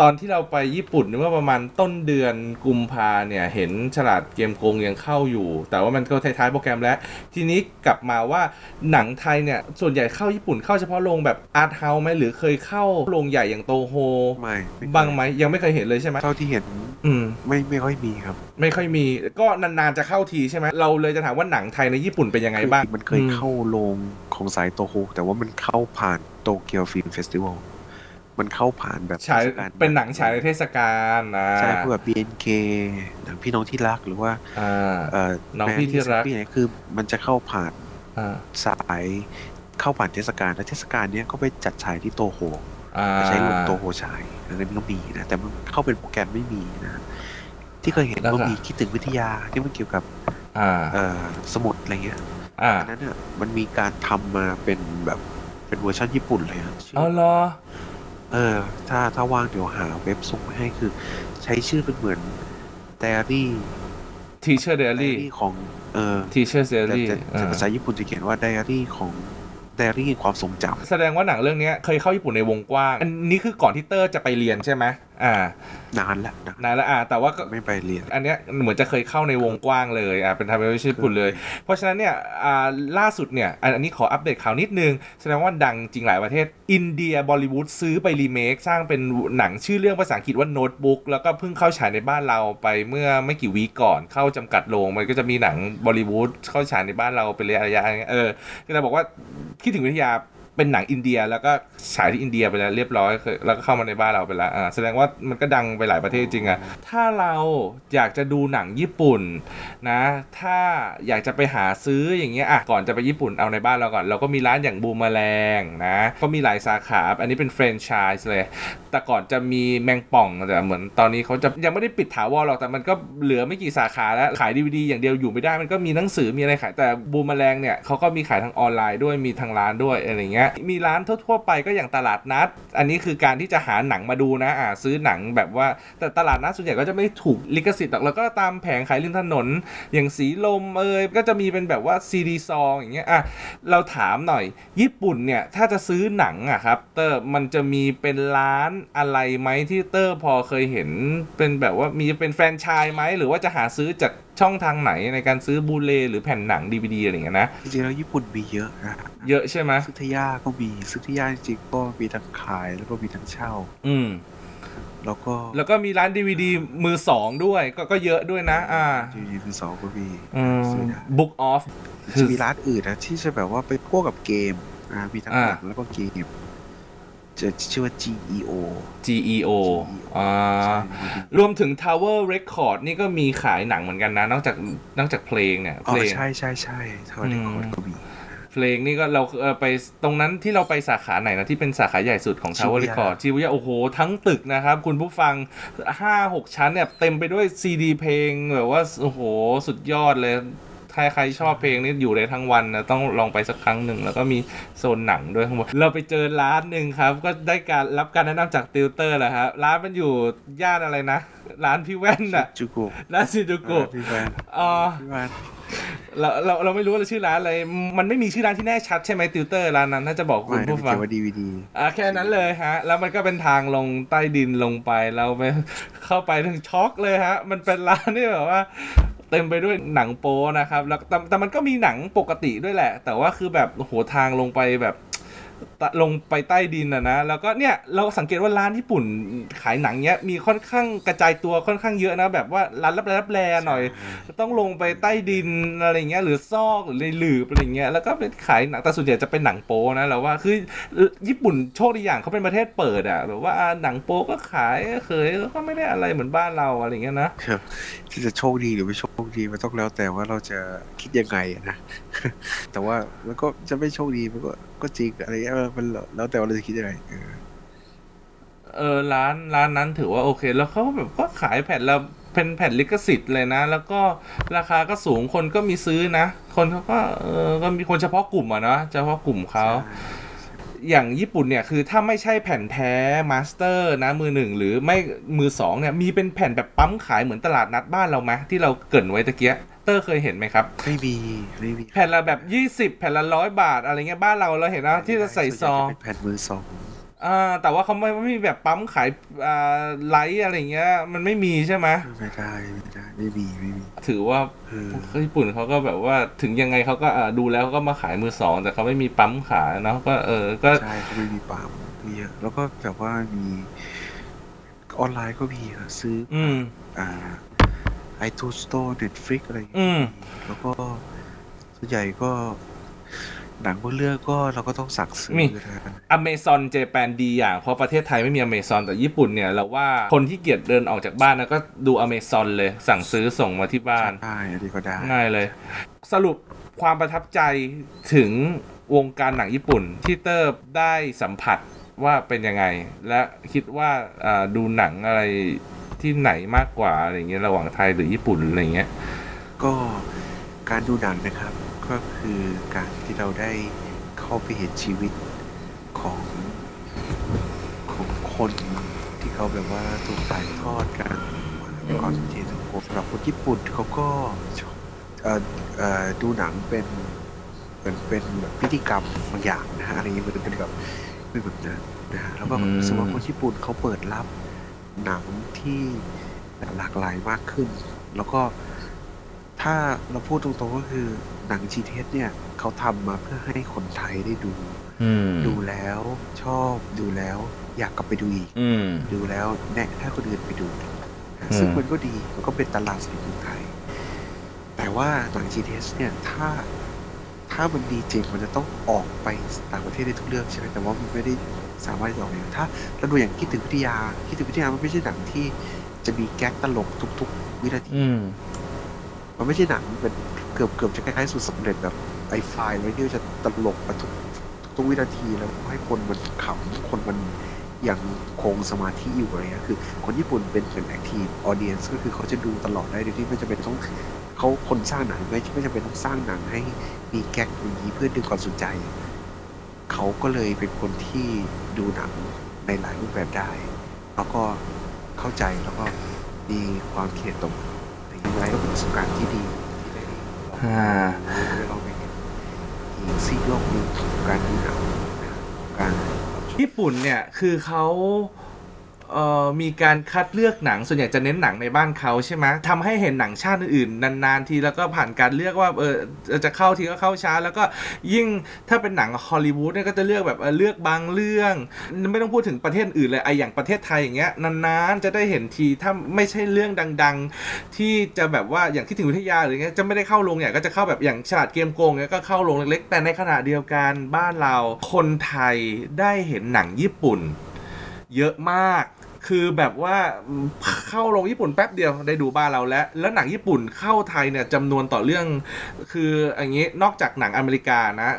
ตอนที่เราไปญี่ปุ่นเมื่อประมาณต้นเดือนกุมภาเนี่ย เห็นฉลาดเกมโกงยังเข้าอยู่ แต่ว่ามันก็ท้ายๆโปรแกรมแล้ว ทีนี้กลับมาว่าหนังไทยเนี่ยส่วนใหญ่เข้าญี่ปุ่นเข้าเฉพาะโรงแบบอาร์ตเฮาส์ไหมหรือเคยเข้าโรงใหญ่อย่างโตโฮไม่ไม่เคยบ้างไหมยังไม่เคยเห็นเลยใช่ไหมเท่าที่เห็นอืมไม่ไม่ค่อยมีครับ ไม่ค่อยมีก็นานๆจะเข้าทีใช่ไหมเราเลยจะถามว่าหนังไทยในญี่ปุ่นเป็นยังไงบ้างคือมันเคยเข้าโรงของสายโตโฮแต่ว่ามันเข้าผ่าน Tokyo Film Festival มันเข้าผ่านแบบฉายเทศกาลเป็นหนังฉายในเทศกาลนะใช่พวกแบบ BNK หนังพี่น้องที่รักหรือว่าอ่าเอ่อน้องพี่ที่รักแมเนี่ยคือมันจะเข้าผ่านอ่าสายเข้าผ่านเทศกาลและเทศกาลเนี้ยก็ไปจัดฉายที่โตโฮอ่าใช้โรงโตโฮฉายอันนั้นก็มีนะแต่มันเข้าเป็นโปรแกรมไม่มีนะที่เคยเห็นแล้วก็ก็มีคิดถึงวิทยาที่มันเกี่ยวกับอ่าเอ่อสมุดอะไรเงี้ย อ่าอันนั้นอะมันมีการทำมาเป็นแบบเป็นเวอร์ชันญี่ปุ่นเลยอะชื่อเอาเหรอ เออ ถ้าถ้าว่างเดี๋ยวหาเว็บส่งมาให้คือ ใช้ชื่อเป็นเหมือนไดอารี่ Teacher Diary ไดอารี่ของเออ Teacher แต่ Diary แต่แต่ภาษาญี่ปุ่นจะเขียนว่าไดอารี่ของไดอารี่ความทรงจำแสดงว่าหนังเรื่องเนี้ยเคยเข้าญี่ปุ่นในวงกว้าง อันนี้คือก่อนที่เตอร์จะไปเรียนใช่ไหม อ่านานละนานนานแล้วอ่า แต่ว่าก็ไม่ไปเรียน อันเนี้ยเหมือนจะเคยเข้าในวงกว้างเลยอ่าเป็นทำเป็นเวอร์ชันญี่ปุ่นเลย เพราะฉะนั้นเนี่ยอ่าล่าสุดเนี่ยอันอันนี้ขออัปเดตข่าวนิดนึง แสดงว่าดังจริงหลายประเทศ อินเดียบอลลีวูดซื้อไปรีเมคสร้างเป็นหนังชื่อเรื่องภาษาอังกฤษว่าโน้ตบุ๊กแล้วก็เพิ่งเข้าฉายในบ้านเราไปเมื่อไม่กี่ week ก่อนเข้าจำกัดโรงมันก็จะมีหนังบอลิวูดเข้าฉายในบ้านเราเป็นระยะระยะอย่างเงี้ยเออก็เลยบอกว่าคิดถึงวิทยา เป็นหนังอินเดียแล้วก็ฉายที่อินเดียไปแล้วเรียบร้อยแล้วก็เข้ามาในบ้านเราไปแล้วอ่าแสดงว่ามันก็ดังไปหลายประเทศจริงอะถ้าเราอยากจะดูหนังญี่ปุ่นนะ ถ้าอยากจะไปหาซื้ออย่างเงี้ยอะก่อนจะไปญี่ปุ่นเอาในบ้านเราก่อน เราก็มีร้านอย่างบูมแมลงนะ ก็มีหลายสาขา อันนี้เป็นแฟรนไชส์เลย แต่ก่อนจะมีแมงป่องแต่เหมือนตอนนี้เขาจะยังไม่ได้ปิดถาวรหรอกแต่มันก็เหลือไม่กี่สาขาแล้วขายดีวดีอย่างเดียวอยู่ไม่ได้มันก็มีหนังสือมีอะไรขายแต่บูมแมลงเนี่ยเขาก็มีขายทางออนไลน์ด้วยมีทางร้านด้วยอะไรเงี้ยมีร้านทั่วๆไปก็อย่างตลาดนัด อันนี้คือการที่จะหาหนังมาดูนะอ่าซื้อหนังแบบว่าแต่ตลาดนัดส่วนใหญ่ก็จะไม่ถูกลิขสิทธิ์หรอกแล้วก็ตามแผงขายริมถนน อย่างสีลมเอยก็จะมีเป็นแบบว่าซีดีซองอย่างเงี้ยอะเราถามหน่อย ญี่ปุ่นเนี่ยถ้าจะซื้อหนังอะครับเตอร์มันจะมีเป็นร้านอะไรไหมที่เตอร์พอเคยเห็นเป็นแบบว่ามีเป็นแฟรนไชส์ไหมหรือว่าจะหาซื้อจาก ช่องทางไหนในการซื้อบูเลหรือแผ่นหนังดีวดีอะไรอย่างเงี้ยนะจริงๆแล้วญี่ปุ่นมีเยอะนะเยอะใช่ไหมซึทยาก็มีซึทยาจริงๆก็มีทั้งขายแล้วก็มีทั้งเช่า อืมแล้วก็แล้วก็มีร้านดีวดีมือสองด้วยก็ก็เยอะด้วยนะ อ่าจีนีคือสองก็มีอืมซื้อได้ book off จะมีร้านอื่นนะที่จะแบบว่าไปพวกกับเกมอ่ามีทั้งอ่าหนังแล้วก็เกม จะชื่อว่า GEO GEO อ่าใช่รวมถึง Tower Record นี่ก็มีขายหนังเหมือนกันนะ นอกจากนอกจากเพลงเนี่ยอ๋เพอลงใช่ใช่ใช่เท่าที่อืมคนก็มีเพลงนี่ก็เราเออไปตรงนั้นที่เราไปสาขาไหนนะ ที่เป็นสาขาใหญ่สุดของ Tower Shibuya Record ชิบุย่าโอ้โห ทั้งตึกนะครับ คุณผู้ฟัง 5-6 ชั้นเนี่ย เต็มไปด้วยซีดีเพลงแบบว่า โอ้โห สุดยอดเลยใค รใครชอบเพลงนี้อยู่ได้ทั้งวันนะต้องลองไปสักครั้งหนึ่งแล้วก็มีโซนหนังด้วยข้างบนเราไปเจอร้านหนึ่งครับ ก็ได้การรับการแนะนำจากติวเตอร์แหละครับร้านมันอยู่ย่านอะไรนะ ร้านพี่แว่นอะจูกุร้านซินจูกุพี่แวนอ๋อพี่แวนเราเราเราไม่รู้ว่าชื่อร้านอะไร มันไม่มีชื่อร้านที่แน่ชัดใช่ไหมติวเตอร์ร้านนั้น ถ้าจะบอกคุไม่ณได้ผู้ฟัเขีงยนว่าดีวีดีอะแค่นั้นเลยฮะ แล้วมันก็เป็นทางลงใต้ดินลงไปเราไปเข้าไปถึงช็อกเลยฮะ มันเป็นร้านที่แบบว่า เต็มไปด้วยหนังโป๊นะครับแล้วแต่แต่มันก็มีหนังปกติด้วยแหละ แต่ว่าคือแบบโอ้โหทางลงไปแบบ ลงไปใต้ดินอะนะ แล้วก็เนี่ยเราสังเกตว่าร้านญี่ปุ่นขายหนังเนี้ยมีค่อนข้างกระจายตัวค่อนข้างเยอะนะ แบบว่าร้านรับแลรับแลหน่อย ต้องลงไปใต้ดินอะไรเงี้ยหรือซอกหรือในหลืบอะไรเงี้ยแล้วก็เป็นขายหนังแต่ส่วนใหญ่จะเป็นหนังโป๊นะเราว่าคือญี่ปุ่นโชคดีอย่างเขาเป็นประเทศเปิดอะแบบว่าอ่าหนังโป๊ก็ขายเคยก็ไม่ได้อะไรเหมือนบ้านเราอะไรเงี้ยนะครับที่จะโชคดีหรือไม่โชคดีมันต้องแล้วแต่ว่าเราจะคิดยังไงอะนะแต่ว่ามันก็จะไม่โชคดีมันก็ ก็จริงอะไรเงี้ยเออมันแล้วแต่ว่าเราจะคิดยังไงเออเออร้านร้านนั้นถือว่าโอเค แล้วเขาแบบก็ขายแผ่นละเป็นแผ่นลิขสิทธิ์เลยนะ แล้วก็ราคาก็สูงคนก็มีซื้อนะ คนเขาก็เออก็มีคนเฉพาะกลุ่มอะเนาะเฉพาะกลุ่มเขาอย่างญี่ปุ่นเนี่ยคือถ้าไม่ใช่แผ่นแท้ master นะมือหนึ่งหรือไม่มือสองเนี่ยมีเป็นแผ่นแบบปั๊มขายเหมือนตลาดนัดบ้านเราไหมที่เราเกริ่นไว้ตะกี้เตอร์เคยเห็นไหมครับไม่มีไม่มีแผ่นละแบบ20แผ่นละร้อยบาทอะไรเงี้ยบ้านเราเราเห็นนะที่จะใส่ซองเป็นแผ่นมือสองอ่าแต่ว่าเขาไม่ไม่มีแบบปั๊มขายอ่า write อะไรเงี้ย มันไม่มีใช่ไหมไม่ได้ไม่ได้ไม่มีไม่มีถือว่าเออญี่ปุ่นเขาก็แบบว่าถึงยังไงเขาก็อ่าดูแล้วเขาก็มาขายมือสอง แต่เขาไม่มีปั๊มขายเนาะก็เออก็ใช่เขาไม่มีปั๊มมีเยอะแล้วก็แบบว่ามีออนไลน์ก็มีอะซื้อออืมอ่า iTunes Store Netflix อะไรอย่างอืเงี้ยมแล้วก็ส่วนใหญ่ก็ หนังบางเรื่องก็เราก็ต้องสั่งซื้อมี นะ Amazon Japan ดีอย่าง เพราะประเทศไทยไม่มีอเมซอนแต่ญี่ปุ่นเนี่ยเราว่าคนที่เกียจเดินออกจากบ้านนะก็ดูอเมซอนเลยสั่งซื้อส่งมาที่บ้าน ได้อันนี้ก็ได้ ง่ายเลย สรุปความประทับใจถึงวงการหนังญี่ปุ่นที่เตอร์ได้สัมผัสว่าเป็นยังไง และคิดว่าอ่าดูหนังอะไร ที่ไหนมากกว่าอะไรเงี้ยระหว่างไทยหรือญี่ปุ่นอะไรเงี้ยก็การดูหนังนะครับ ก็คือการที่เราได้เข้าไปเห็นชีวิตของของคนที่เขาแบบว่าถูกถ่ายทอดกันมาก่อนที่สังคมสำหรับคนญี่ปุ่นเขาก็ชอบเอ่อเอ่อดูหนังเป็นเป็นเป็นแบบพิธีกรรมบางอย่างนะฮะอะไรอย่างเงี้ยมันเป็นแบบเป็นแบบนั้นนะฮะแล้วก็อืมรู้สึกว่าคนญี่ปุ่นเขาเปิดรับ หนังที่หลากหลายมากขึ้น แล้วก็ถ้าเราพูดตรงๆก็คือหนัง GTS เนี่ยเขาทำมาเพื่อให้คนไทยได้ดูอืมดูแล้วชอบดูแล้ว อยากกลับไปดูอีกอืมดูแล้วแนะให้คนอื่นไปดูอืมซึ่งมันก็ดีมันก็เป็นตลาดสำหรับคนไทย แต่ว่าหนัง GTS เนี่ยถ้าถ้ามันดีจริงมันจะต้องออกไปต่างประเทศได้ทุกเรื่องใช่ไหมแต่ว่ามันไม่ได้ สามารถจะออกอย่างถ้าเราดูอย่างคิดถึงวิทยาคิดถึงวิทยามันไม่ใช่หนังที่จะมีแก๊กตลกทุก ๆ วินาทีอืมมันไม่ใช่หนังเป็นเกือบเกือบจะคล้ายๆสูตรสำเร็จแบบ I Fine ไว้ที่จะตลกมาทุกทุกวินาทีแล้วให้คนมันขำคนมันยังคงสมาธิอยู่อะไรเงี้ยคือ คนญี่ปุ่นเป็นเป็น active audience ก็คือเขาจะดูตลอดได้โดยที่ไม่จำเป็นต้องเขาคนสร้างหนังไม่ไม่จำเป็นต้องสร้างหนังให้มีแก๊กอย่างนี้เพื่อดึงความสนใจ เขาก็เลยเป็นคนที่ดูหนังในหลายรูปแบบได้ แล้วก็เข้าใจแล้วก็มีความคิดเห็นตรงกันแต่ยังไงก็เป็นประสบการณ์ที่ดีที่ได้อ่าได้ลองไปเห็นอีกซีกโลกหนึ่งของการดูหนังการญี่ปุ่นเนี่ยคือเขา เอ่อมีการคัดเลือกหนังส่วนใหญ่จะเน้นหนังในบ้านเขาใช่ไหมทำให้เห็นหนังชาติอื่นๆนานๆทีแล้วก็ผ่านการเลือกว่าเออจะเข้าทีก็เข้าช้า แล้วก็ยิ่งถ้าเป็นหนังฮอลลีวูดเนี่ยก็จะเลือกแบบเออเลือกบางเรื่อง ไม่ต้องพูดถึงประเทศอื่นเลยไออย่างประเทศไทยอย่างเงี้ยนานๆจะได้เห็นทีถ้าไม่ใช่เรื่องดัง ๆ ที่จะแบบว่าอย่างที่ถึงวิทยาหรือเงี้ยจะไม่ได้เข้าโรงใหญ่ก็จะเข้าแบบอย่างฉลาดเกมโกงเงี้ยก็เข้าโรงเล็กๆ แต่ในขณะเดียวกันบ้านเราคนไทยได้เห็นหนังญี่ปุ่น เยอะมาก คือแบบว่าเข้าลงญี่ปุ่นแป๊บเดียวได้ดูบ้านเราแล้ว แล้วหนังญี่ปุ่นเข้าไทยเนี่ยจำนวนต่อเรื่อง คืออย่างนี้นอกจากหนังอเมริกานะ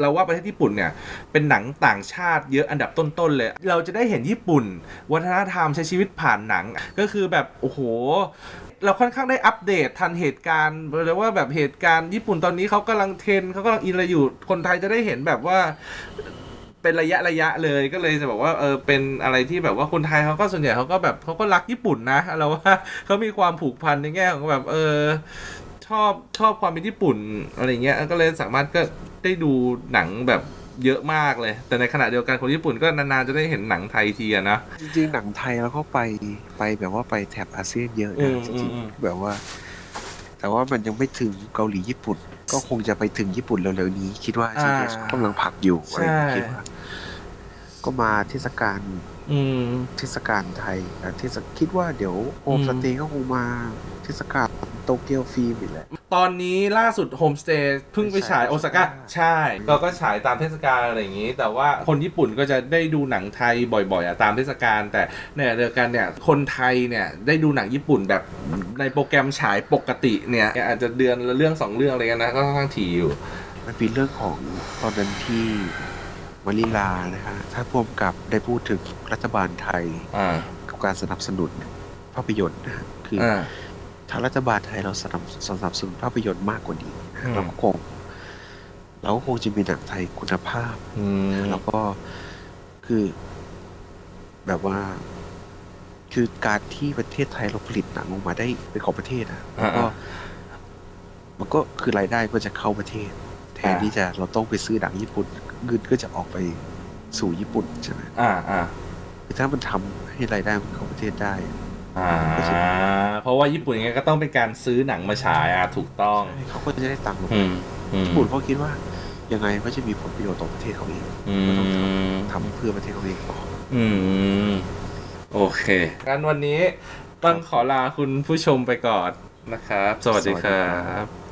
เราว่าประเทศญี่ปุ่นเนี่ยเป็นหนังต่างชาติเยอะอันดับต้นๆเลย เราจะได้เห็นญี่ปุ่น วัฒนธรรมใช้ชีวิตผ่านหนัง ก็คือแบบโอ้โหเราค่อนข้างได้อัปเดตทันเหตุการณ์เลยว่าแบบเหตุการณ์ญี่ปุ่นตอนนี้เขากำลังเทรนเขากำลังอินอะไรอยู่คนไทยจะได้เห็นแบบว่า เป็นระยะระยะเลยก็เลยจะบอกว่าเออเป็นอะไรที่แบบว่าคนไทยเขาก็ส่วนใหญ่เขาก็แบบเขาก็รักญี่ปุ่นนะเราว่าเขามีความผูกพันในแง่ของแบบเออชอบชอบความเป็นญี่ปุ่นอะไรเงี้ยก็เลยสามารถก็ได้ดูหนังแบบเยอะมากเลย แต่ในขณะเดียวกันคนญี่ปุ่นก็นานๆจะได้เห็นหนังไทยทีอะนะจริงๆหนังไทยเราก็ไปไปแบบว่าไปแถบอาเซียนเยอะอืนะจริงๆแบบว่า แต่ว่ามันยังไม่ถึงเกาหลีญี่ปุ่น ก็คงจะไปถึงญี่ปุ่นเร็วๆนี้ คิดว่าอ่า GDS กำลังผลักอยู่อะไรอย่างเงี้ยใช่คิดว่า ก็มาเทศกาลอืมเทศกาลไทยอะเทศคิดว่าเดี๋ยวโฮมอืมสเตย์ก็คงมาเทศกาล โตเกียวฟิล์มอีกแหละตอนนี้ล่าสุดโฮมสเตย์เพิ่งไปฉายโอซาก้าใช่ก็ก็ฉายตามเทศกาลอะไรอย่างนี้ แต่ว่าคนญี่ปุ่นก็จะได้ดูหนังไทยบ่อยๆอะตามเทศกาลแต่ในขณะเดียวกันเนี่ยคนไทยเนี่ยได้ดูหนังญี่ปุ่นแบบในโปรแกรมฉายปกติเนี่ยอาจจะเดือนละเรื่องสองเรื่องอะไรกันนะก็ค่อนข้างถี่อยู่ มันเป็นเรื่องของตอนนั้นที่มาริลานะฮะถ้าพ่วมกับได้พูดถึงรัฐบาลไทยอ่ากับการสนับสนุนภาพยนตร์นะฮะคือออ่า ถ้ารัฐบาลไทยเราสนับสนับสนุนภาพยนตร์มากกว่านี้อืมเราก็คงเราก็คงจะมีหนังไทยคุณภาพอืมแล้วก็คือแบบว่า คือการที่ประเทศไทยเราผลิตหนังออกมาได้เป็นของประเทศอะมันก็อ่ามันก็คือรายได้ก็จะเข้าประเทศ แทนอ่าที่จะเราต้องไปซื้อหนังญี่ปุ่นเงินก็จะออกไปสู่ญี่ปุ่นใช่ไหมอ่าอ่าคือถ้ามันทำให้รายได้มันเข้าประเทศได้ อ่า เพราะว่าญี่ปุ่นยังไงก็ต้องเป็นการซื้อหนังมาฉายอะถูกต้อง เขาก็จะได้ตังค์อืมอืมญี่ปุ่นเขาคิดว่า ยังไงก็จะมีผลประโยชน์ต่อประเทศเขาเองอืก็ต้องทมำทำเพื่อประเทศเขาเองก่อนอืม โอเคงั้นวันนี้ต้องขอลาคุณผู้ชมไปก่อนนะครับ สวัสดีครับ